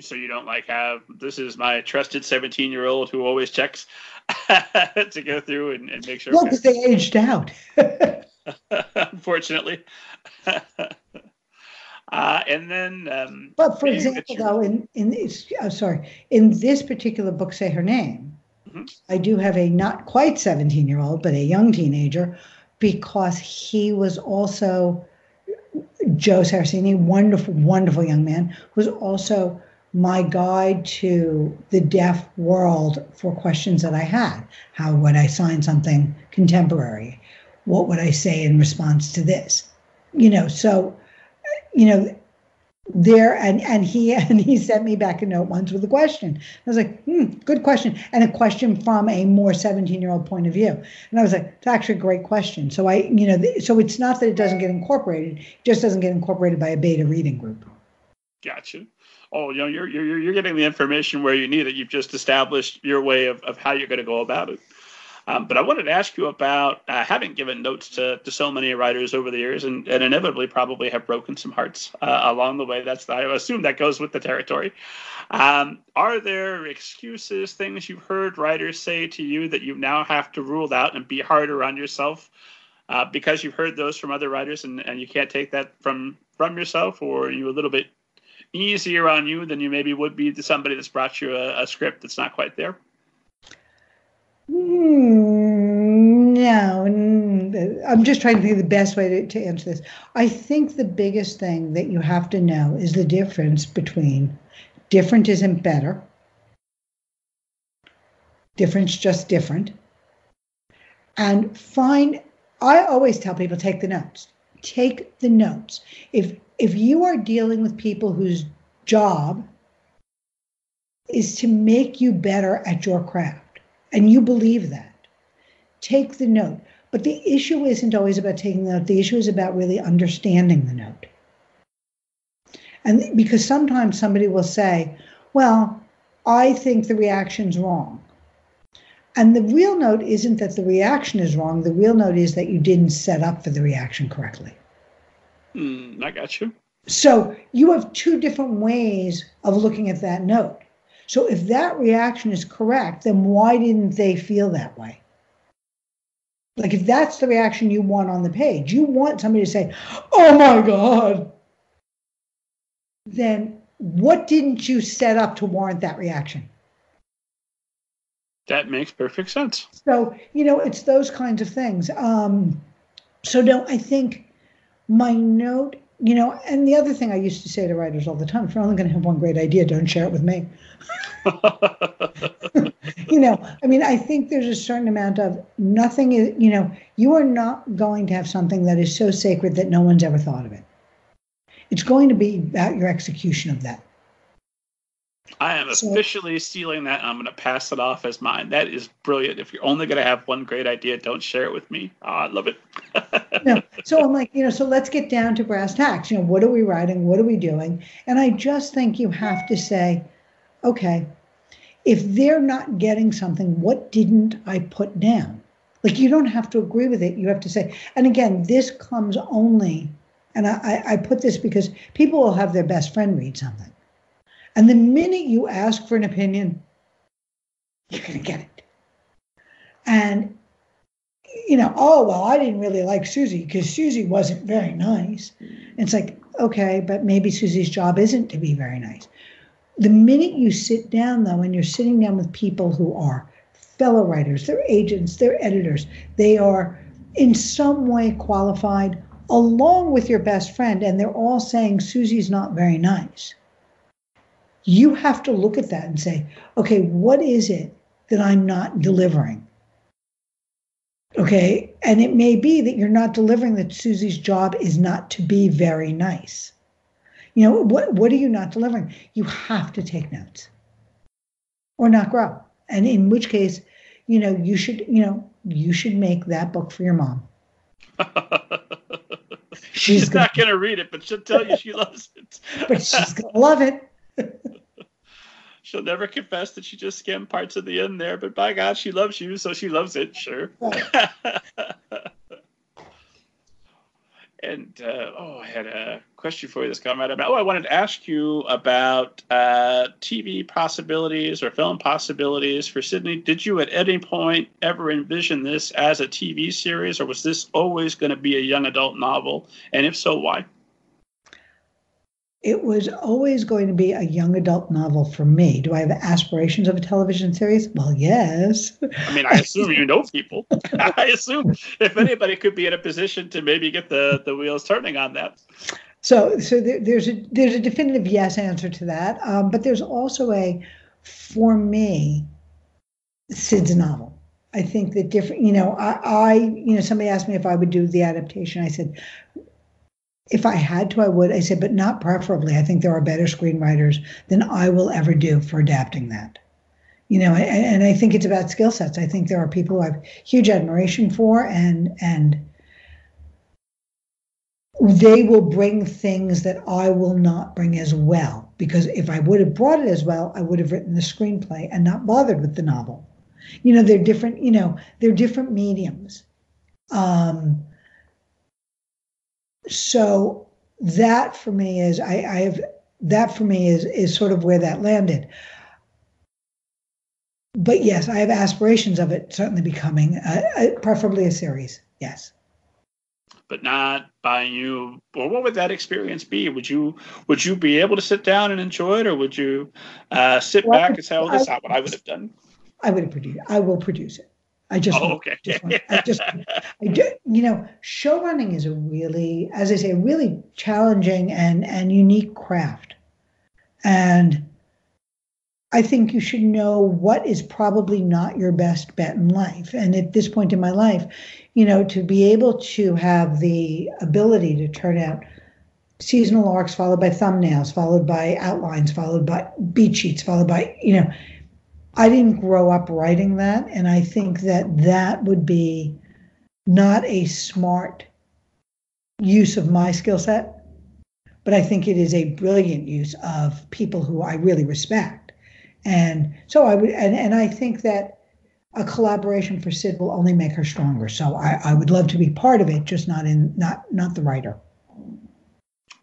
[SPEAKER 1] so you don't like have this is my trusted 17 year old who always checks to go through and, and make sure
[SPEAKER 2] well because they aged out
[SPEAKER 1] unfortunately uh, and then um,
[SPEAKER 2] but for example though in in this, uh, sorry in this particular book say her name Mm-hmm. I do have a not quite 17 year old, but a young teenager, because he was also Joe Saraceni, wonderful, wonderful young man, was also my guide to the deaf world for questions that I had. How would I sign something contemporary? What would I say in response to this? You know, so, you know, there and and he and he sent me back a note once with a question. I was like, hmm, good question, and a question from a more 17 year old point of view. And I was like, it's actually a great question. So I, you know, so it's not that it doesn't get incorporated, it just doesn't get incorporated by a beta reading group.
[SPEAKER 1] Gotcha. Oh, you know, you're you're you're getting the information where you need it. You've just established your way of of how you're going to go about it. Um, but I wanted to ask you about uh, having given notes to, to so many writers over the years and, and inevitably probably have broken some hearts uh, along the way. That's I assume that goes with the territory. Um, are there excuses, things you've heard writers say to you that you now have to rule out and be harder on yourself uh, because you've heard those from other writers and, and you can't take that from from yourself, or are you a little bit easier on you than you maybe would be to somebody that's brought you a, a script that's not quite there?
[SPEAKER 2] Hmm, no, I'm just trying to think of the best way to, to answer this. I think the biggest thing that you have to know is the difference between different isn't better, different's just different, and find. I always tell people take the notes. Take the notes. If if you are dealing with people whose job is to make you better at your craft and you believe that, take the note. But the issue isn't always about taking the note, the issue is about really understanding the note. And because sometimes somebody will say, well, I think the reaction's wrong. And the real note isn't that the reaction is wrong. The real note is that you didn't set up for the reaction correctly.
[SPEAKER 1] Mm, I got you.
[SPEAKER 2] So you have two different ways of looking at that note. So if that reaction is correct, then why didn't they feel that way? Like if that's the reaction you want on the page, you want somebody to say, "Oh my god." Then what didn't you set up to warrant that reaction?
[SPEAKER 1] That makes perfect sense.
[SPEAKER 2] So, you know, it's those kinds of things. Um, so no, I think my note you know, and the other thing I used to say to writers all the time, if you're only going to have one great idea, don't share it with me. you know, I mean, I think there's a certain amount of nothing you know, you are not going to have something that is so sacred that no one's ever thought of it. It's going to be about your execution of that.
[SPEAKER 1] I am so, officially stealing that. I'm going to pass it off as mine. That is brilliant. If you're only going to have one great idea, don't share it with me. Oh, I love it.
[SPEAKER 2] no. So I'm like, you know, so let's get down to brass tacks. You know, what are we writing? What are we doing? And I just think you have to say, okay, if they're not getting something, what didn't I put down? Like you don't have to agree with it. You have to say, and again, this comes only, and I, I put this because people will have their best friend read something and the minute you ask for an opinion, you're going to get it. And, you know, oh, well, I didn't really like Susie because Susie wasn't very nice. It's like, okay, but maybe Susie's job isn't to be very nice. The minute you sit down, though, and you're sitting down with people who are fellow writers, they're agents, they're editors, they are in some way qualified along with your best friend, and they're all saying Susie's not very nice you have to look at that and say, okay, what is it that I'm not delivering? Okay. And it may be that you're not delivering that Susie's job is not to be very nice. You know, what, what are you not delivering? You have to take notes or not grow. And in which case, you know, you should, you know, you should make that book for your mom.
[SPEAKER 1] she's, she's not going to read it, but she'll tell you she loves it.
[SPEAKER 2] but she's going to love it.
[SPEAKER 1] She'll never confess that she just skimmed parts of the end there, but by God, she loves you, so she loves it, sure. and uh, oh, I had a question for you this right about. Oh, I wanted to ask you about uh, TV possibilities or film possibilities for Sydney. Did you at any point ever envision this as a TV series, or was this always going to be a young adult novel? And if so, why?
[SPEAKER 2] It was always going to be a young adult novel for me. Do I have aspirations of a television series? Well, yes.
[SPEAKER 1] I mean, I assume you know people. I assume if anybody could be in a position to maybe get the, the wheels turning on that.
[SPEAKER 2] So, so there, there's a there's a definitive yes answer to that, um, but there's also a, for me, Sid's novel. I think that different, you know, I, I, you know, somebody asked me if I would do the adaptation. I said, if I had to, I would. I said, but not preferably. I think there are better screenwriters than I will ever do for adapting that. You know, and, and I think it's about skill sets. I think there are people who I have huge admiration for, and and they will bring things that I will not bring as well. Because if I would have brought it as well, I would have written the screenplay and not bothered with the novel. You know, they're different. You know, they're different mediums. Um, so that for me is I, I have that for me is is sort of where that landed. But yes, I have aspirations of it certainly becoming a, a, preferably a series. Yes
[SPEAKER 1] but not by you well what would that experience be would you would you be able to sit down and enjoy it or would you uh, sit well, back and say oh this is not what i would have done
[SPEAKER 2] i would have produced i will produce it i just
[SPEAKER 1] oh, okay
[SPEAKER 2] just i just i do you know show running is a really as i say a really challenging and and unique craft and I think you should know what is probably not your best bet in life. And at this point in my life, you know, to be able to have the ability to turn out seasonal arcs followed by thumbnails, followed by outlines, followed by beat sheets, followed by, you know, I didn't grow up writing that. And I think that that would be not a smart use of my skill set, but I think it is a brilliant use of people who I really respect and so I would, and, and I think that a collaboration for Sid will only make her stronger. So I, I would love to be part of it, just not in not not the writer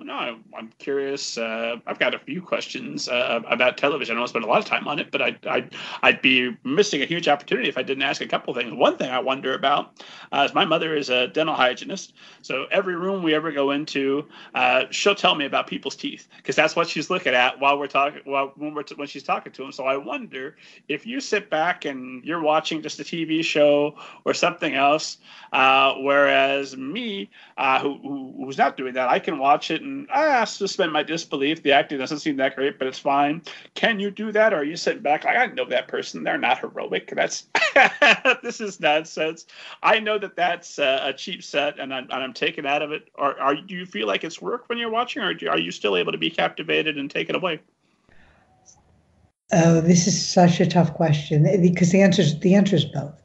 [SPEAKER 1] no, I'm curious. Uh, I've got a few questions uh, about television. I don't spend a lot of time on it, but I'd, I'd, I'd be missing a huge opportunity if I didn't ask a couple things. One thing I wonder about uh, is my mother is a dental hygienist. So every room we ever go into, uh, she'll tell me about people's teeth because that's what she's looking at while we're talking, while when, we're t- when she's talking to them. So I wonder if you sit back and you're watching just a TV show or something else, uh, whereas me, uh, who, who, who's not doing that, I can watch it and I suspend my disbelief. The acting doesn't seem that great, but it's fine. Can you do that, or are you sitting back like I know that person? They're not heroic. That's this is nonsense. I know that that's a cheap set, and I'm, and I'm taken out of it. Or are do you feel like it's work when you're watching, or are you still able to be captivated and taken away?
[SPEAKER 2] Oh, this is such a tough question because the answer is the answer is both.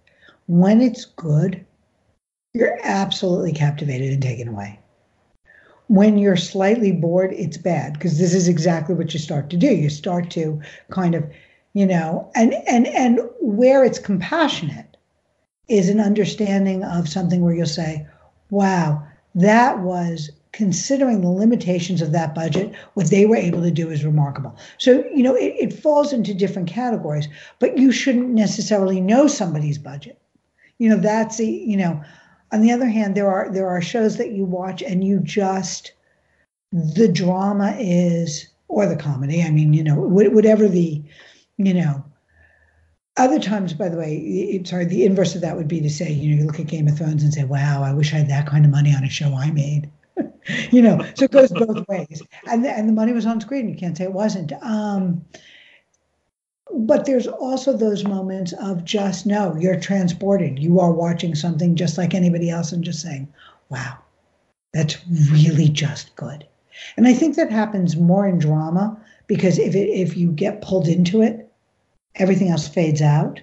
[SPEAKER 2] When it's good, you're absolutely captivated and taken away. When you're slightly bored, it's bad because this is exactly what you start to do. You start to kind of, you know, and and and where it's compassionate is an understanding of something where you'll say, "Wow, that was considering the limitations of that budget, what they were able to do is remarkable. So, you know, it, it, falls into different categories, but you shouldn't necessarily know somebody's budget. You know, that's a, you know, on the other hand, there are there are shows that you watch and you just the drama is or the comedy. I mean, you know, whatever the, you know. Other times, by the way, sorry, the inverse of that would be to say, you know, you look at Game of Thrones and say, "Wow, I wish I had that kind of money on a show I made." you know, so it goes both ways. And the, and the money was on screen. You can't say it wasn't. Um, but there's also those moments of just no, you're transported. You are watching something just like anybody else and just saying, wow, that's really just good. And I think that happens more in drama because if it, if you get pulled into it, everything else fades out.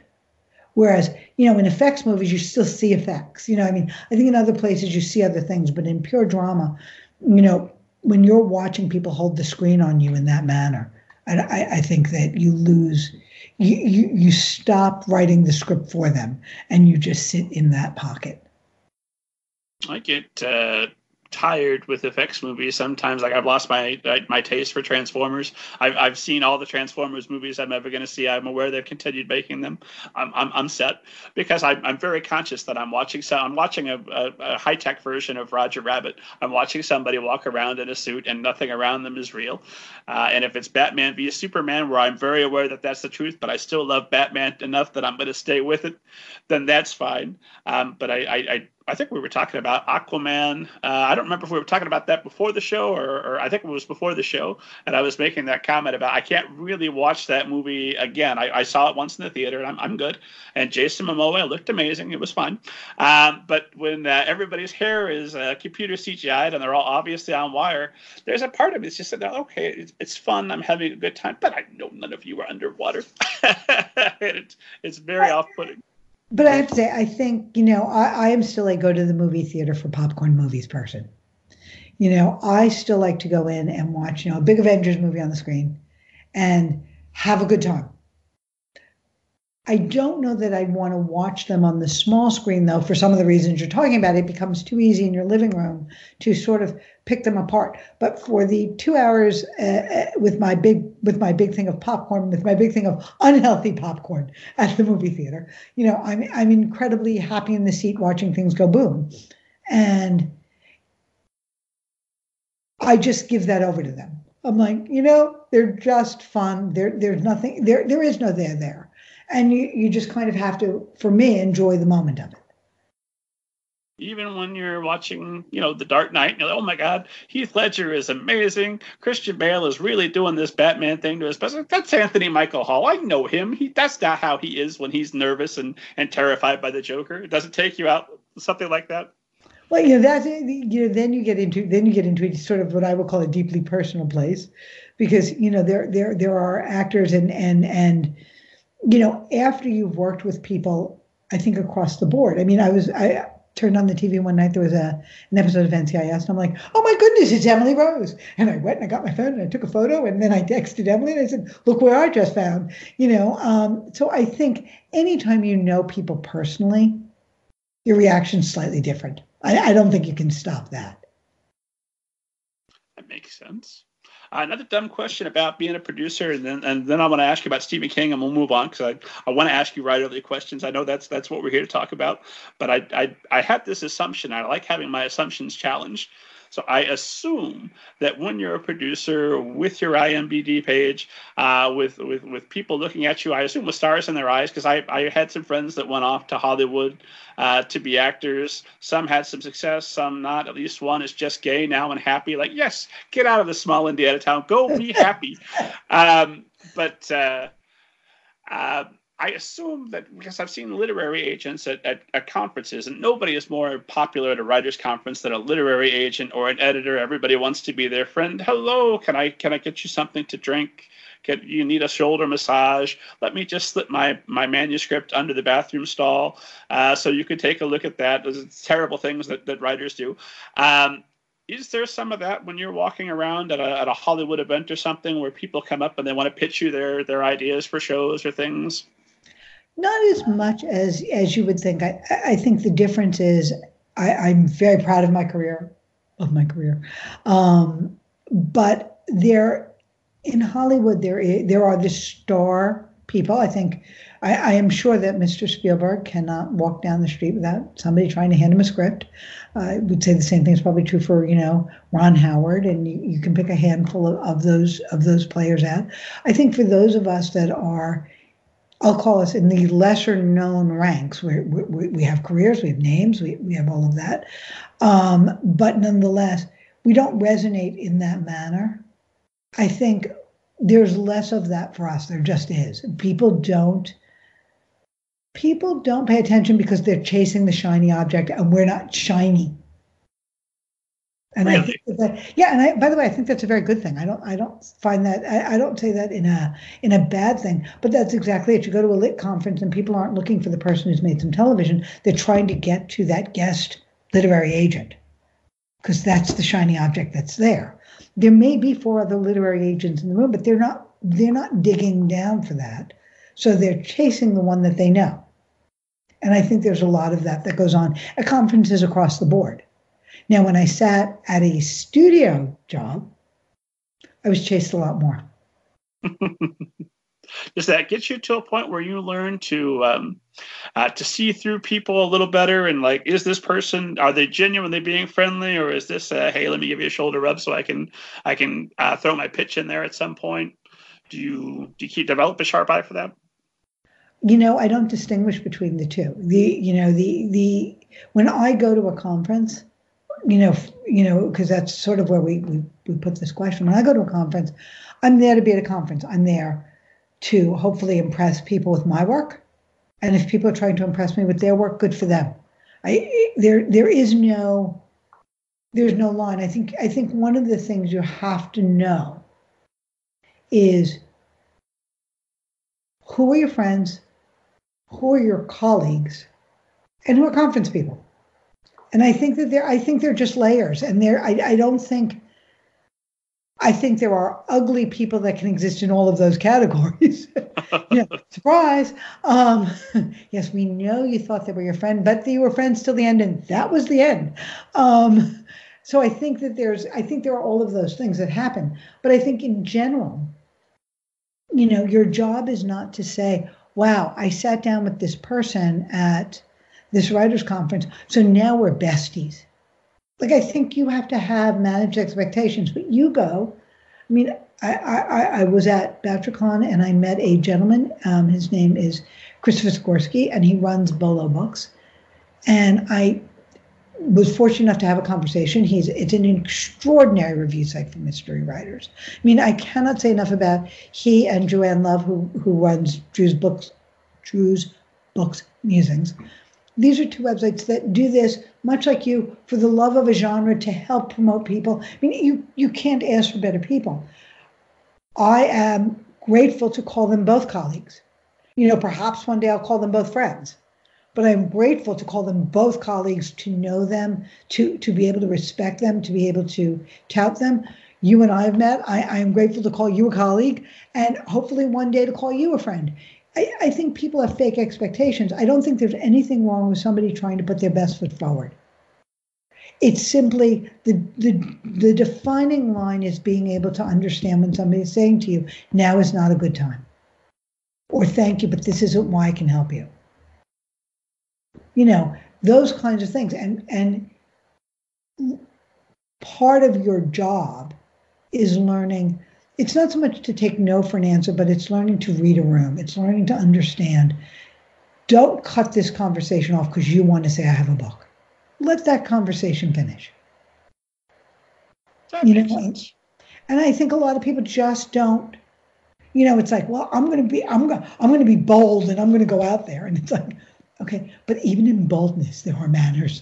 [SPEAKER 2] Whereas, you know, in effects movies, you still see effects. You know, I mean, I think in other places you see other things, but in pure drama, you know, when you're watching people hold the screen on you in that manner, I, I think that you lose, you, you, you stop writing the script for them and you just sit in that pocket.
[SPEAKER 1] I get uh, tired with effects movies sometimes. Like i've lost my my taste for transformers. I've, I've seen all the transformers movies i'm ever going to see. I'm aware they've continued making them. I'm, I'm, I'm set because I'm, I'm very conscious that i'm watching so i'm watching a, a, a high-tech version of roger rabbit. I'm watching somebody walk around in a suit and nothing around them is real. Uh, and if it's batman via superman where i'm very aware that that's the truth but i still love batman enough that i'm going to stay with it then that's fine. Um, but I, I, I I think we were talking about Aquaman. Uh, I don't remember if we were talking about that before the show or, or, I think it was before the show. And I was making that comment about I can't really watch that movie again. I, I saw it once in the theater and I'm, I'm good. And Jason Momoa looked amazing. It was fun. Um, but when uh, everybody's hair is uh, computer CGI'd and they're all obviously on wire, there's a part of me that's just that, okay, it's, it's, fun. I'm having a good time. But I know none of you are underwater. it, it's very off putting
[SPEAKER 2] but I have to say, I think, you know, I, I am still a go to the movie theater for popcorn movies person. You know, I still like to go in and watch, you know, a big Avengers movie on the screen and have a good time. I don't know that I'd want to watch them on the small screen, though, for some of the reasons you're talking about. It becomes too easy in your living room to sort of pick them apart. But for the two hours uh, uh, with my big with my big thing of popcorn, with my big thing of unhealthy popcorn at the movie theater, you know, I'm I'm incredibly happy in the seat watching things go boom, and I just give that over to them. I'm like, you know, they're just fun. There, there's nothing. There, there is no there there and you, you just kind of have to for me enjoy the moment of it
[SPEAKER 1] even when you're watching, you know, The Dark Knight, you're like, oh my God, Heath Ledger is amazing. Christian Bale is really doing this Batman thing to his best. That's Anthony Michael Hall. I know him. He that's not how he is when he's nervous and, and terrified by the Joker. It doesn't take you out something like that.
[SPEAKER 2] Well, you know, that's you know, then you get into then you get into sort of what I would call a deeply personal place. Because, you know, there there there are actors and and and you know, after you've worked with people, I think across the board. I mean, I was I turned on the TV one night. There was a an episode of NCIS, and I'm like, oh my goodness, it's Emily Rose. And I went and I got my phone and I took a photo, and then I texted Emily and I said, look where I just found. You know, um, so I think anytime you know people personally, your reaction's slightly different. I, I don't think you can stop that.
[SPEAKER 1] That makes sense. Uh, another dumb question about being a producer, and then and then I want to ask you about Stephen King, and we'll move on because I, I want to ask you writer questions. I know that's that's what we're here to talk about, but I I, I had this assumption. I like having my assumptions challenged. So I assume that when you're a producer with your IMDb page, uh, with, with with people looking at you, I assume with stars in their eyes, because I, I had some friends that went off to Hollywood uh, to be actors. Some had some success, some not. At least one is just gay now and happy. Like, yes, get out of the small Indiana town, go be happy. Um, but uh, uh I assume that because I've seen literary agents at, at, at, conferences, and nobody is more popular at a writers' conference than a literary agent or an editor. Everybody wants to be their friend. Hello, can I can I get you something to drink? Can, you need a shoulder massage? Let me just slip my my manuscript under the bathroom stall, uh, so you can take a look at that. Those terrible things that, that writers do. Um, is there some of that when you're walking around at a, at a Hollywood event or something where people come up and they want to pitch you their their ideas for shows or things?
[SPEAKER 2] Not as much as as you would think. I I think the difference is I, I'm very proud of my career, of my career, um, but there in Hollywood there is, there are the star people. I think I, I, am sure that Mr. Spielberg cannot walk down the street without somebody trying to hand him a script. I would say the same thing is probably true for you know Ron Howard, and you, you can pick a handful of, of those of those players out. I think for those of us that are I'll call us in the lesser known ranks. we we, have careers, we have names, we, we have all of that. Um, but nonetheless, we don't resonate in that manner. I think there's less of that for us. There just is. People don't. People don't pay attention because they're chasing the shiny object, and we're not shiny. And really? I think that, yeah, and I, by the way, I think that's a very good thing. I don't, I don't find that, I, I, don't say that in a, in a bad thing, but that's exactly it. You go to a lit conference and people aren't looking for the person who's made some television. They're trying to get to that guest literary agent because that's the shiny object that's there. There may be four other literary agents in the room, but they're not, they're not digging down for that. So they're chasing the one that they know. And I think there's a lot of that that goes on at conferences across the board now, when I sat at a studio job, I was chased a lot more.
[SPEAKER 1] Does that get you to a point where you learn to um, uh, to see through people a little better and like, is this person are they genuinely being friendly or is this a, hey, let me give you a shoulder rub so I can I can uh, throw my pitch in there at some point? Do you do you keep develop a sharp eye for that?
[SPEAKER 2] You know, I don't distinguish between the two. The you know the the when I go to a conference, you know, you know, because that's sort of where we, we we put this question. When I go to a conference, I'm there to be at a conference. I'm there to hopefully impress people with my work, and if people are trying to impress me with their work, good for them. I there there is no there's no line. I think I think one of the things you have to know is who are your friends, who are your colleagues, and who are conference people and I think that they're I think they're just layers, and they're I, I don't think I think there are ugly people that can exist in all of those categories. surprise. Um, yes, we know you thought they were your friend, but they were friends till the end, and that was the end. Um, so I think that there's, I think there are all of those things that happen. But I think in general, you know, your job is not to say, wow, I sat down with this person at this writers' conference, so now we're besties like I think you have to have managed expectations, but you go. I mean, I, I, I was at BoucherCon and I met a gentleman. Um, his name is Kristopher Zgorski, and he runs Bolo Books. And I was fortunate enough to have a conversation. He's it's an extraordinary review site for mystery writers. I mean, I cannot say enough about he and Joanne Love, who who runs Dru's Books, Dru's Books Musings. These are two websites that do this, much like you, for the love of a genre to help promote people. I mean, you, you can't ask for better people. I am grateful to call them both colleagues. You know, perhaps one day I'll call them both friends, but I'm grateful to call them both colleagues, to know them, to, to be able to respect them, to be able to tout them. You and I have met. I, I am grateful to call you a colleague and hopefully one day to call you a friend. I, I think people have fake expectations. I don't think there's anything wrong with somebody trying to put their best foot forward. It's simply the, the the defining line is being able to understand when somebody is saying to you, now is not a good time. Or thank you, but this isn't why I can help you. You know, those kinds of things. And and part of your job is learning it's not so much to take no for an answer, but it's learning to read a room. It's learning to understand. Don't cut this conversation off because you want to say, I have a book. Let that conversation finish.
[SPEAKER 1] That you know, sense.
[SPEAKER 2] and I think a lot of people just don't. You know, it's like, well, I'm going to be, I'm going, I'm going to be bold, and I'm going to go out there, and it's like, okay, but even in boldness, there are manners.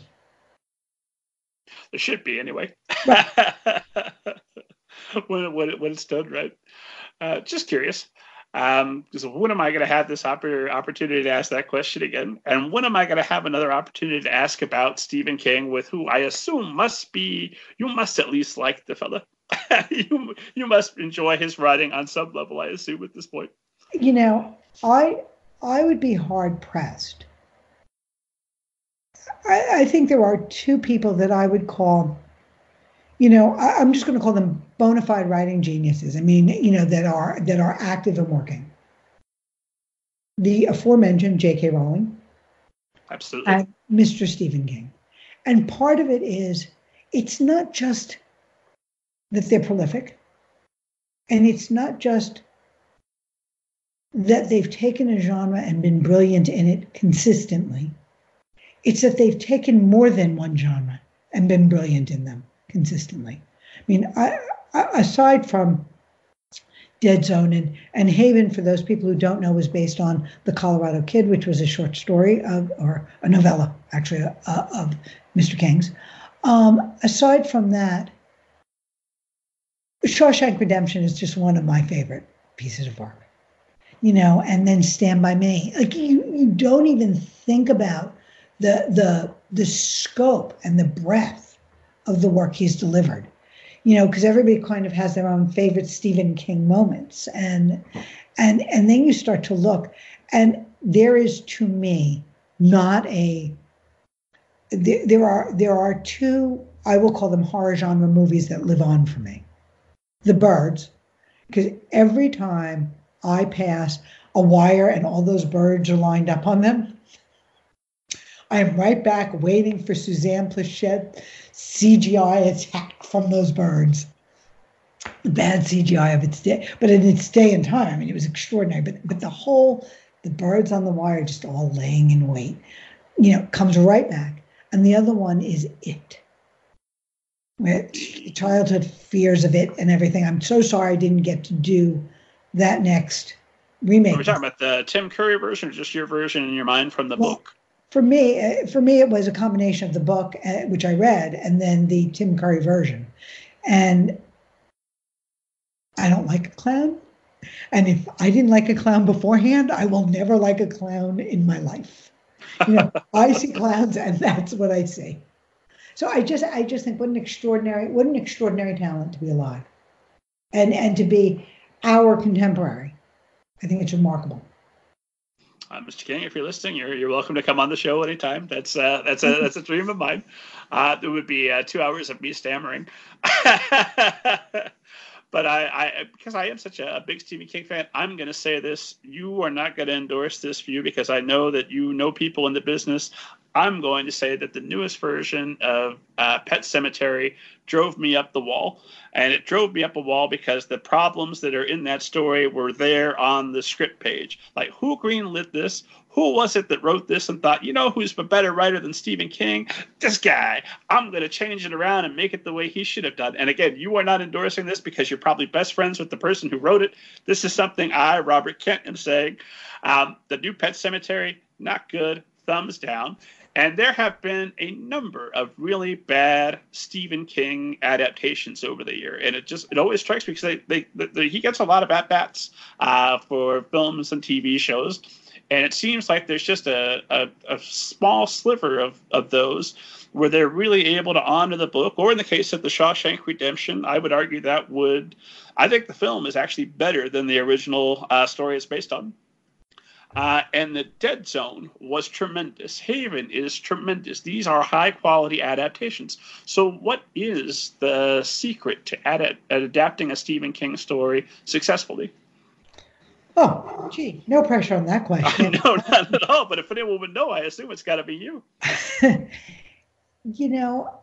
[SPEAKER 1] There should be anyway. Right. when, when, it, when it's done right. Uh, just curious. Um, when am I going to have this oppor- opportunity to ask that question again? And when am I going to have another opportunity to ask about Stephen King, with who I assume must be you must at least like the fella. you you must enjoy his writing on some level, I assume at this point.
[SPEAKER 2] You know, I I would be hard pressed. I, I think there are two people that I would call you know, I, am just going to call them bona fide writing geniuses. I mean, you know, that are that are active and working. The aforementioned J.K. Rowling,
[SPEAKER 1] absolutely,
[SPEAKER 2] and Mr. Stephen King, and part of it is it's not just that they're prolific, and it's not just that they've taken a genre and been brilliant in it consistently. It's that they've taken more than one genre and been brilliant in them consistently. I mean, I, I, aside from Dead Zone and, and Haven, for those people who don't know, was based on The Colorado Kid, which was a short story of, or a novella, actually, uh, of Mr. King's. Um, aside from that, Shawshank Redemption is just one of my favorite pieces of art. You know, and then Stand by Me. Like you, you don't even think about the the the scope and the breadth of the work he's delivered. You know, because everybody kind of has their own favorite Stephen King moments, and and and then you start to look, and there is to me not a there, there are there are two I will call them horror genre movies that live on for me. The Birds, because every time I pass a wire and all those birds are lined up on them, I am right back waiting for Suzanne Pleshette CGI attack from those birds. The bad CGI of its day, but in its day and time, I mean, it was extraordinary. But but the whole, the birds on the wire just all laying in wait, you know, comes right back. And the other one is it. With childhood fears of it and everything. I'm so sorry I didn't get to do that next remake.
[SPEAKER 1] Are we talking about the Tim Curry version or just your version in your mind from the well, book?
[SPEAKER 2] For me, uh, for me, it was a combination of the book, uh, which I read, and then the Tim Curry version. And I don't like a clown. And if I didn't like a clown beforehand, I will never like a clown in my life. You know, I see clowns, and that's what I see. So I just, I just think, what an extraordinary, what an extraordinary talent to be alive. and and to be our contemporary. I think it's remarkable.
[SPEAKER 1] Uh, Mr. King, if you're listening, you're, you're welcome to come on the show anytime. That's uh, that's a that's a dream of mine. Uh, it would be uh, two hours of me stammering. but I, I, because I am such a big Stephen King fan, I'm going to say this: you are not going to endorse this view because I know that you know people in the business. I'm going to say that the newest version of uh, Pet Sematary drove me up the wall. And it drove me up a wall because the problems that are in that story were there on the script page. Like, who greenlit this? Who was it that wrote this and thought, you know, who's a better writer than Stephen King? This guy. I'm going to change it around and make it the way he should have done. And again, you are not endorsing this because you're probably best friends with the person who wrote it. This is something I, Robert Kent, am saying. Um, the new Pet Sematary, not good. Thumbs down. And there have been a number of really bad Stephen King adaptations over the year, and it just it always strikes me because they, they, they, he gets a lot of at bats uh, for films and TV shows, and it seems like there's just a, a, a small sliver of, of those where they're really able to honor the book, or in the case of the Shawshank Redemption, I would argue that would I think the film is actually better than the original uh, story it's based on. Uh, and the Dead Zone was tremendous. Haven is tremendous. These are high quality adaptations. So, what is the secret to ad- adapting a Stephen King story successfully?
[SPEAKER 2] Oh, gee, no pressure on that question.
[SPEAKER 1] no, not at all. But if anyone would know, I assume it's got to be you.
[SPEAKER 2] you know,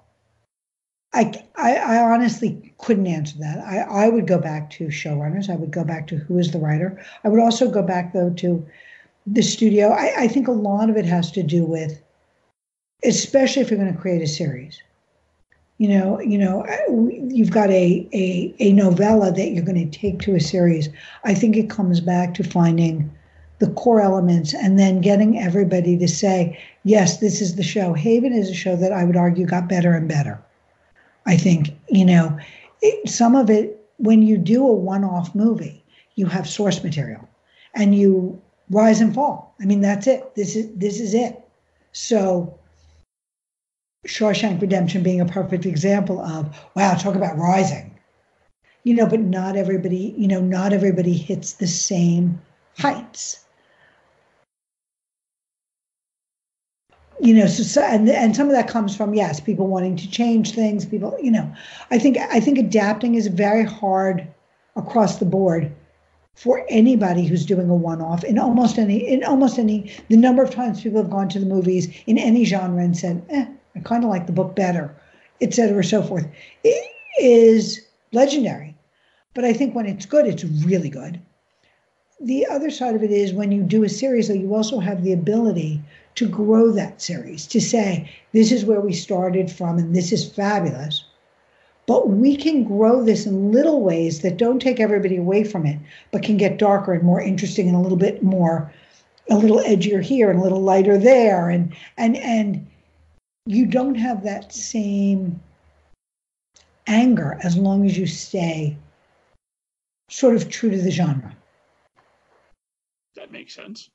[SPEAKER 2] I, I, I, honestly couldn't answer that. I, I would go back to showrunners. I would go back to who is the writer. I would also go back, though, to the studio. I, I think a lot of it has to do with, especially if you're going to create a series. You know, you know, you've got a, a a novella that you're going to take to a series. I think it comes back to finding the core elements and then getting everybody to say, yes, this is the show. Haven is a show that I would argue got better and better. I think, you know, it, some of it, when you do a one off movie, you have source material and you rise and fall. I mean, that's it. This is this is it. So Shawshank Redemption being a perfect example of wow, talk about rising. You know, but not everybody, you know, not everybody hits the same heights. You know, so, so and and some of that comes from yes, people wanting to change things. People, you know, I think I think adapting is very hard across the board for anybody who's doing a one-off in almost any in almost any the number of times people have gone to the movies in any genre and said eh, i kind of like the book better et cetera so forth. It is legendary but i think when it's good it's really good. The other side of it is when you do a series though you also have the ability to grow that series to say this is where we started from and this is fabulous but we can grow this in little ways that don't take everybody away from it, but can get darker and more interesting and a little bit more, a little edgier here and a little lighter there. And and and you don't have that same anger as long as you stay sort of true to the genre.
[SPEAKER 1] That makes sense.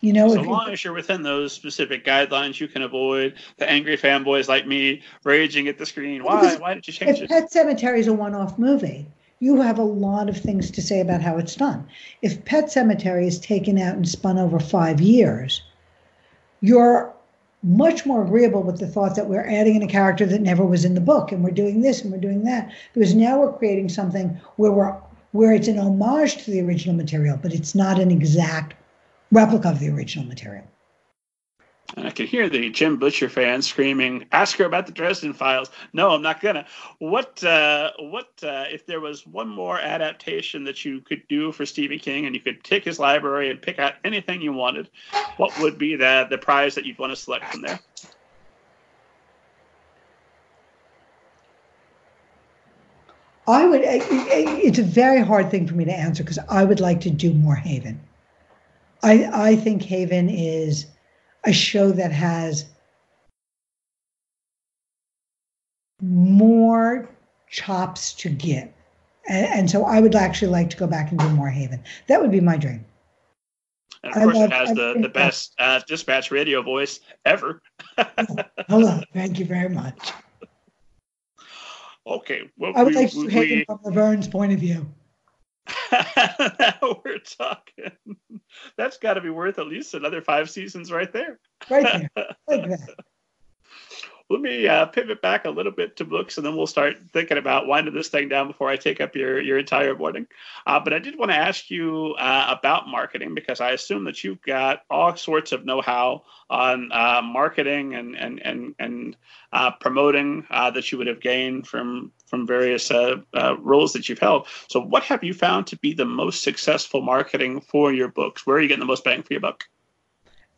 [SPEAKER 2] You know,
[SPEAKER 1] so long as you're within those specific guidelines, you can avoid the angry fanboys like me raging at the screen. Why? Why did you change
[SPEAKER 2] if
[SPEAKER 1] it?
[SPEAKER 2] Pet Sematary is a one-off movie. You have a lot of things to say about how it's done. If Pet Sematary is taken out and spun over five years, you're much more agreeable with the thought that we're adding in a character that never was in the book, and we're doing this and we're doing that. Because now we're creating something where we're where it's an homage to the original material, but it's not an exact replica of the original material.
[SPEAKER 1] And I can hear the Jim Butcher fans screaming, "Ask her about the Dresden Files." No, I'm not gonna. What? Uh, what? Uh, if there was one more adaptation that you could do for Stephen King, and you could take his library and pick out anything you wanted, what would be the the prize that you'd want to select from there?
[SPEAKER 2] I would. It's a very hard thing for me to answer because I would like to do more Haven. I I think Haven is a show that has more chops to give. And, and, so I would actually like to go back and do more Haven. That would be my dream.
[SPEAKER 1] And of course, love, it has the, the best uh, dispatch radio voice ever.
[SPEAKER 2] Hello. Thank you very much.
[SPEAKER 1] Okay.
[SPEAKER 2] Well, I would we, like to take it from Laverne's point of view.
[SPEAKER 1] now we're talking. That's got to be worth at least another five seasons right there.
[SPEAKER 2] Right there. Like that
[SPEAKER 1] let me uh, pivot back a little bit to books, and then we'll start thinking about winding this thing down before I take up your your entire morning. Uh, but I did want to ask you uh, about marketing because I assume that you've got all sorts of know-how on uh, marketing and and and and uh, promoting uh, that you would have gained from from various roles that you've held. So, what have you found to be the most successful marketing for your books? Where are you getting the most bang for your buck?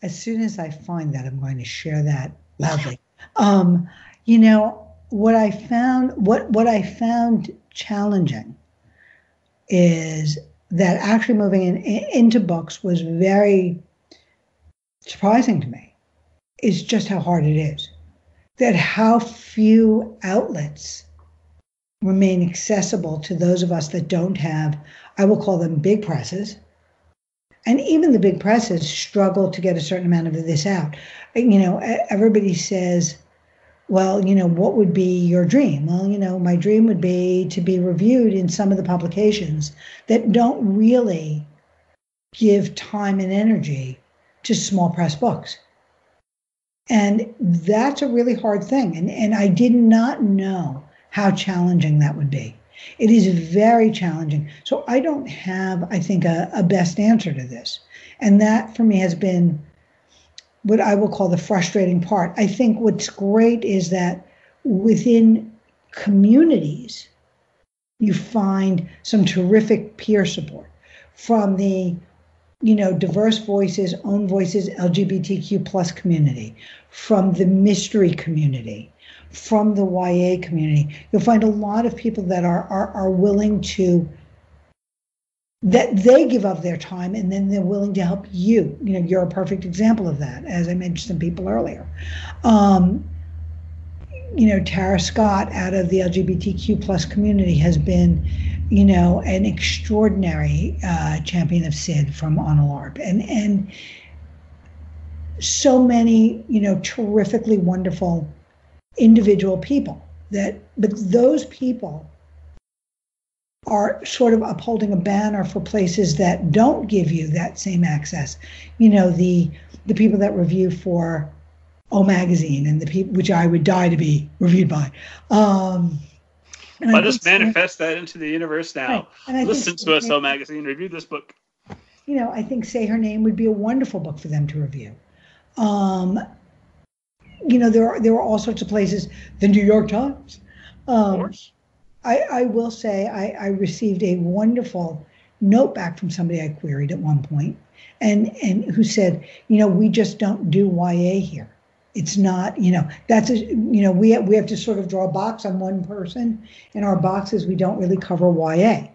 [SPEAKER 2] As soon as I find that, I'm going to share that loudly. Um, you know, what I found what what I found challenging is that actually moving in, into books was very surprising to me. Is just how hard it is. That how few outlets remain accessible to those of us that don't have, I will call them big presses. And even the big presses struggle to get a certain amount of this out you know, everybody says, well, you know, what would be your dream? Well, you know, my dream would be to be reviewed in some of the publications that don't really give time and energy to small press books. And that's a really hard thing. And, and I did not know how challenging that would be. It is very challenging. So I don't have, I think, a, a best answer to this. And that for me has been what I will call the frustrating part. I think what's great is that within communities, you find some terrific peer support from the you know diverse voices own voices lgbtq plus community from the mystery community from the ya community you'll find a lot of people that are are, are willing to that they give up their time and then they're willing to help you. You know, you're a perfect example of that, as I mentioned some people earlier. Um, you know, Tara Scott out of the LGBTQ plus community has been, you know, an extraordinary uh, champion of SID from On a LARP. And, and so many, you know, terrifically wonderful individual people that, but those people are sort of upholding a banner for places that don't give you that same access. You know, the the people that review for O Magazine and the people which I would die to be reviewed by. Um,
[SPEAKER 1] Let us manifest that into the universe now. Right. Listen to us, O Magazine. Review this book.
[SPEAKER 2] You know, I think Say Her Name would be a wonderful book for them to review. Um, you know, there are there are all sorts of places. The New York Times. Um, of course I, I will say I, I received a wonderful note back from somebody I queried at one point, and and who said, you know, we just don't do YA here. It's not, you know, that's a, you know, we have, we have to sort of draw a box on one person. and our boxes, we don't really cover YA,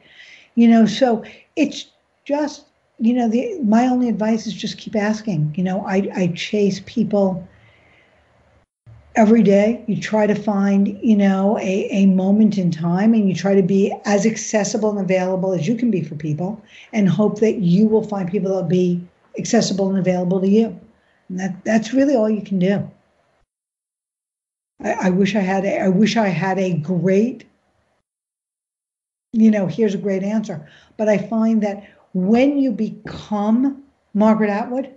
[SPEAKER 2] you know. So it's just, you know, the my only advice is just keep asking. You know, I I chase people every day you try to find you know a, a moment in time and you try to be as accessible and available as you can be for people and hope that you will find people that will be accessible and available to you. And that that's really all you can do. I, I wish i had a, i wish i had a great you know here's a great answer. But i find that when you become margaret atwood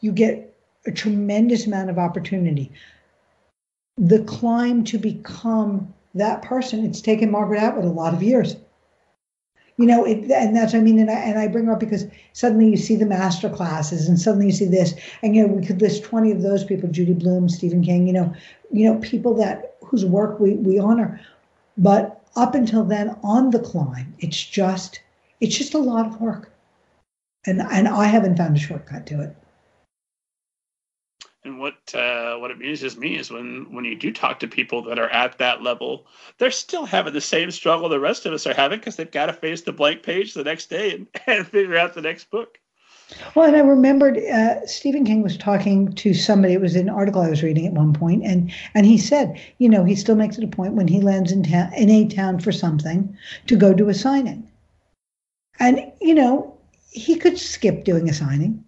[SPEAKER 2] you get a tremendous amount of opportunity the climb to become that person, it's taken Margaret Atwood a lot of years. You know, it, and that's I mean, and I, and I bring her up because suddenly you see the master classes, and suddenly you see this, and you know we could list twenty of those people: Judy Blume, Stephen King. You know, you know people that whose work we we honor, but up until then, on the climb, it's just it's just a lot of work, and and I haven't found a shortcut to it.
[SPEAKER 1] And what uh, what amuses me is when when you do talk to people that are at that level, they're still having the same struggle the rest of us are having because they've got to face the blank page the next day and, and figure out the next book.
[SPEAKER 2] Well, and I remembered uh, Stephen King was talking to somebody. It was an article I was reading at one point, and and he said, you know, he still makes it a point when he lands in town in a town for something to go do a signing, and you know, he could skip doing a signing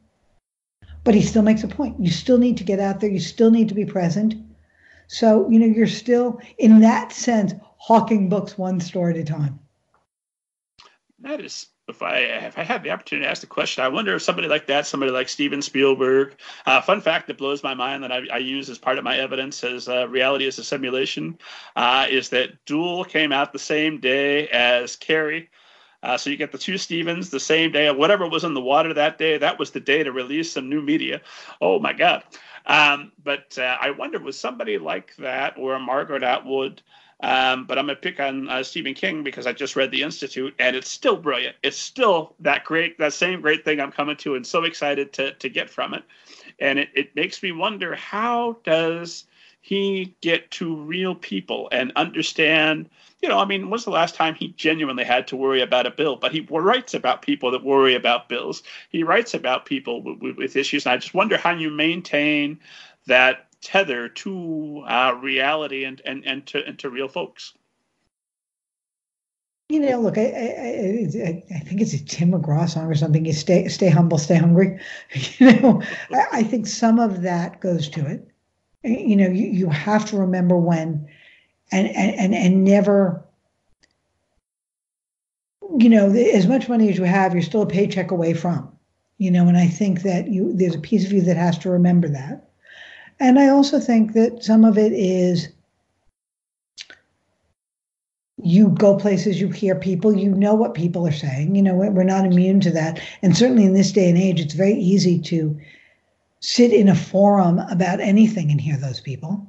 [SPEAKER 2] but he still makes a point. You still need to get out there. You still need to be present. So, you know, you're still, in that sense, hawking books one store at a time.
[SPEAKER 1] That is if I if I had the opportunity to ask the question, I wonder if somebody like that, somebody like Steven Spielberg. Uh, fun fact that blows my mind that I, I use as part of my evidence as uh, reality as a simulation uh, is that Duel came out the same day as Carrie. Uh, so you get the two Stevens the same day, whatever was in the water that day. That was the day to release some new media. Oh my God! Um, but uh, I wonder was somebody like that or Margaret Atwood um, but I'm to pick on uh, Stephen King because I just read The Institute, and it's still brilliant. It's still that great, that same great thing I'm coming to, and so excited to to get from it. And it, it makes me wonder how does he get to real people and understand you know, I mean, when's the last time he genuinely had to worry about a bill? But he writes about people that worry about bills. He writes about people with, with issues, and I just wonder how you maintain that tether to uh, reality and, and, and, to, and to real folks.
[SPEAKER 2] You know, look, I, I, I, think it's a Tim McGraw song or something. You stay, stay humble, stay hungry. You know, I, I think some of that goes to it. You know, you, you have to remember when, and, and, and never, you know, as much money as you have, you're still a paycheck away from, you know, and I think that you, there's a piece of you that has to remember that. And I also think that some of it is you go places, you hear people, you know what people are saying. You know, we're not immune to that. And certainly in this day and age, it's very easy to sit in a forum about anything and hear those people.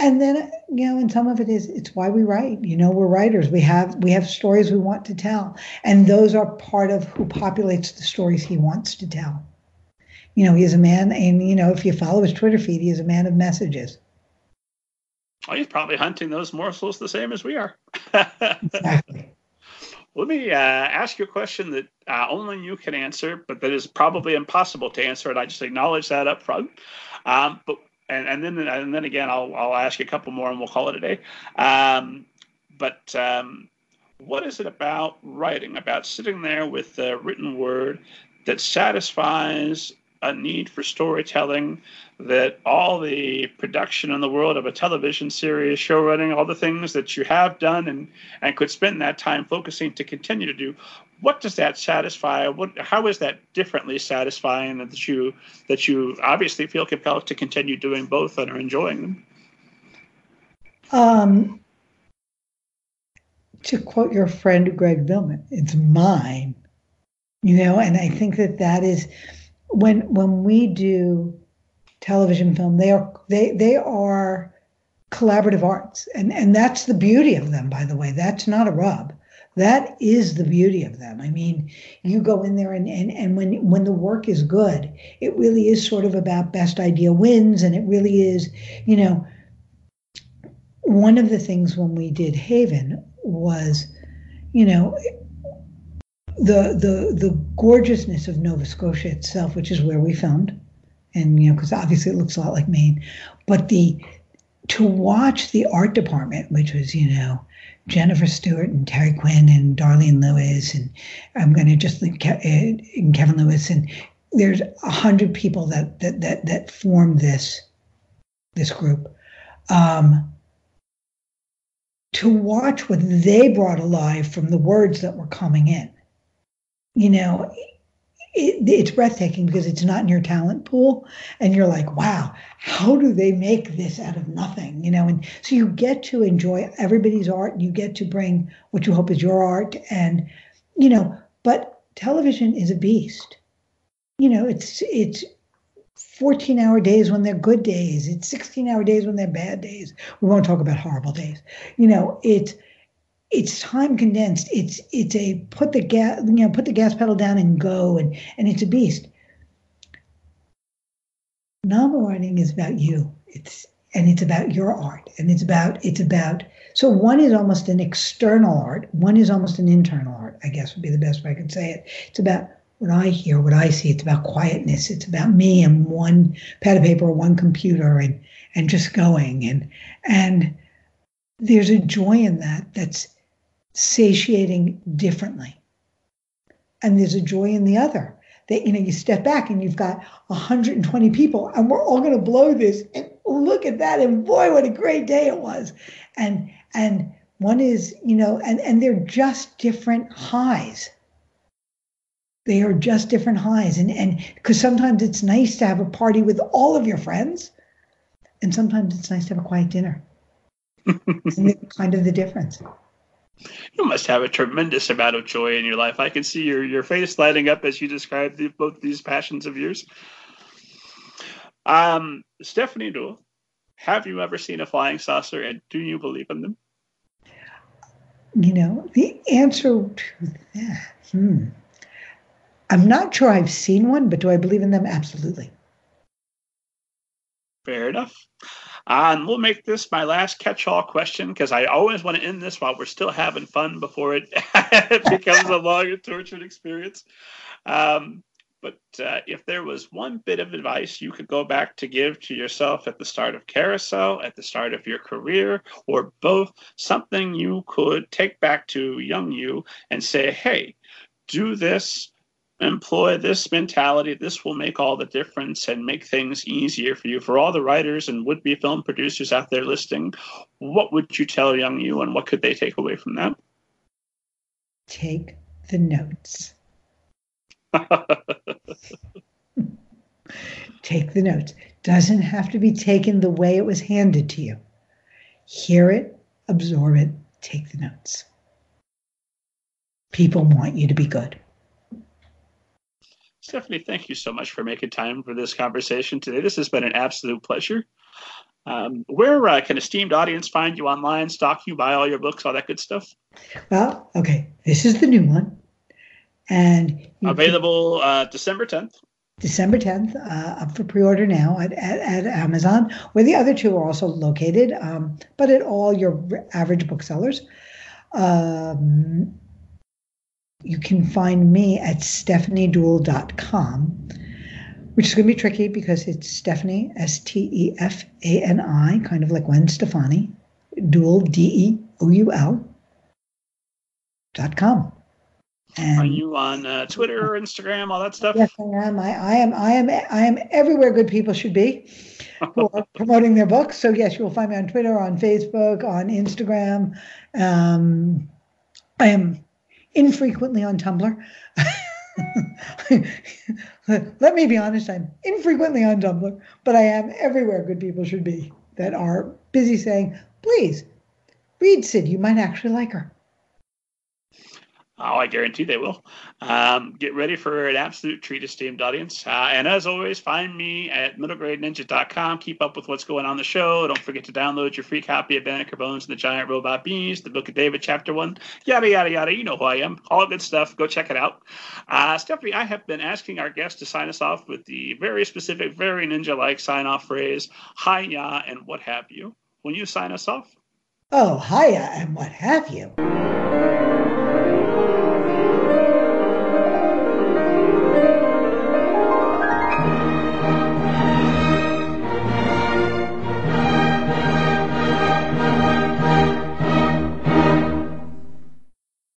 [SPEAKER 2] And then, you know, and some of it is it's why we write. You know, we're writers. We have we have stories we want to tell. And those are part of who populates the stories he wants to tell you know, he is a man, and you know, if you follow his Twitter feed, he is a man of messages.
[SPEAKER 1] Well, he's probably hunting those morsels the same as we are. exactly. Let me uh, ask you a question that uh, only you can answer, but that is probably impossible to answer, and I just acknowledge that up front. Um, but and, and then and then again, I'll I'll ask you a couple more, and we'll call it a day. Um, but um, what is it about writing, about sitting there with the written word that satisfies a need for storytelling, that all the production in the world of a television series, show running, all the things that you have done and, and could spend that time focusing to continue to do, what does that satisfy? What, how is that differently satisfying that you that you obviously feel compelled to continue doing both and are enjoying them?
[SPEAKER 2] Um, to quote your friend Greg Billman, it's mine. You know, and I think that that is when when we do television film, they are they they are collaborative arts, and and that's the beauty of them. By the way, that's not a rub. That is the beauty of them. I mean, you go in there and, and, and when when the work is good, it really is sort of about best idea wins, and it really is, you know, one of the things when we did Haven was, you know, the the the gorgeousness of Nova Scotia itself, which is where we filmed, and you know, because obviously it looks a lot like Maine, but the to watch the art department, which was you know Jennifer Stewart and Terry Quinn and Darlene Lewis, and I'm going to just link Ke- and Kevin Lewis, and there's a hundred people that that that that form this this group. Um, to watch what they brought alive from the words that were coming in you know, it, it's breathtaking because it's not in your talent pool. And you're like wow how do they make this out of nothing? You know and so you get to enjoy everybody's art. And you get to bring what you hope is your art. And you know but television is a beast. You know it's it's 14 hour days when they're good days. It's 16 hour days when they're bad days. We won't talk about horrible days. You know it's it's time condensed. It's it's a put the gas you know put the gas pedal down and go and and it's a beast. Novel writing is about you. It's and it's about your art and it's about it's about so one is almost an external art one is almost an internal art i guess would be the best way i could say it it's about what i hear what i see it's about quietness it's about me and one pad of paper one computer and and just going and and there's a joy in that that's satiating differently. And there's a joy in the other that, you know, you step back and you've got 120 people and we're all going to blow this. And look at that, and boy, what a great day it was. And and one is, you know, and and they're just different highs. They are just different highs, and and because sometimes it's nice to have a party with all of your friends, and sometimes it's nice to have a quiet dinner. kind of the difference.
[SPEAKER 1] You must have a tremendous amount of joy in your life. I can see your, your face lighting up as you describe the, both these passions of yours. Um, Stefani Deoul, have you ever seen a flying saucer and do you believe in them?
[SPEAKER 2] You know, the answer to that, hmm. I'm not sure I've seen one, but do I believe in them? Absolutely.
[SPEAKER 1] Fair enough. And we'll make this my last catch-all question because I always want to end this while we're still having fun before it, becomes a long and tortured experience. Um, but uh, if there was one bit of advice you could go back to give to yourself at the start of Carousel, at the start of your career, or both, something you could take back to young you and say, hey, do this employ this mentality. This will make all the difference and make things easier for you. For all the writers and would be film producers out there listening, what would you tell young you and what could they take away from that?
[SPEAKER 2] Take the notes. take the notes. Doesn't have to be taken the way it was handed to you. Hear it, absorb it, take the notes. People want you to be good.
[SPEAKER 1] Stefani, thank you so much for making time for this conversation today. This has been an absolute pleasure. Um, where uh, can esteemed audience find you online, stalk you, buy all your books, all that good stuff?
[SPEAKER 2] Well, okay, this is the new one, and
[SPEAKER 1] available uh, December tenth.
[SPEAKER 2] December 10th, uh, up for pre-order now at, at, at, Amazon, where the other two are also located, um, but at all your average booksellers. Um, you can find me at stefanideoul.com, which is going to be tricky because it's Stefani, S T E F A N I, kind of like Gwen Stefani, Deoul, D E O U L, dot com.
[SPEAKER 1] And Are you on uh, Twitter or Instagram, all that stuff?
[SPEAKER 2] Yes, I am. I, I am. I am. I am everywhere good people should be, who are promoting their books. So yes, you will find me on Twitter, on Facebook, on Instagram. Um, I am infrequently on Tumblr. Let me be honest, I'm infrequently on Tumblr, but I am everywhere good people should be that are busy saying, please read Sid, you might actually like her.
[SPEAKER 1] Oh, I guarantee they will. Um, get ready for an absolute treat, esteemed audience. Uh, and as always, find me at middlegradeninja.com. Keep up with what's going on the show. Don't forget to download your free copy of Banneker Bones and the Giant Robot Bees, the Book of David, Chapter 1, yada, yada, yada. You know who I am. All good stuff. Go check it out. Uh, Stefani, I have been asking our guests to sign us off with the very specific, very ninja like sign off phrase, hi, ya, and what have you. When you sign us off?
[SPEAKER 2] Oh, hiya, and what have you.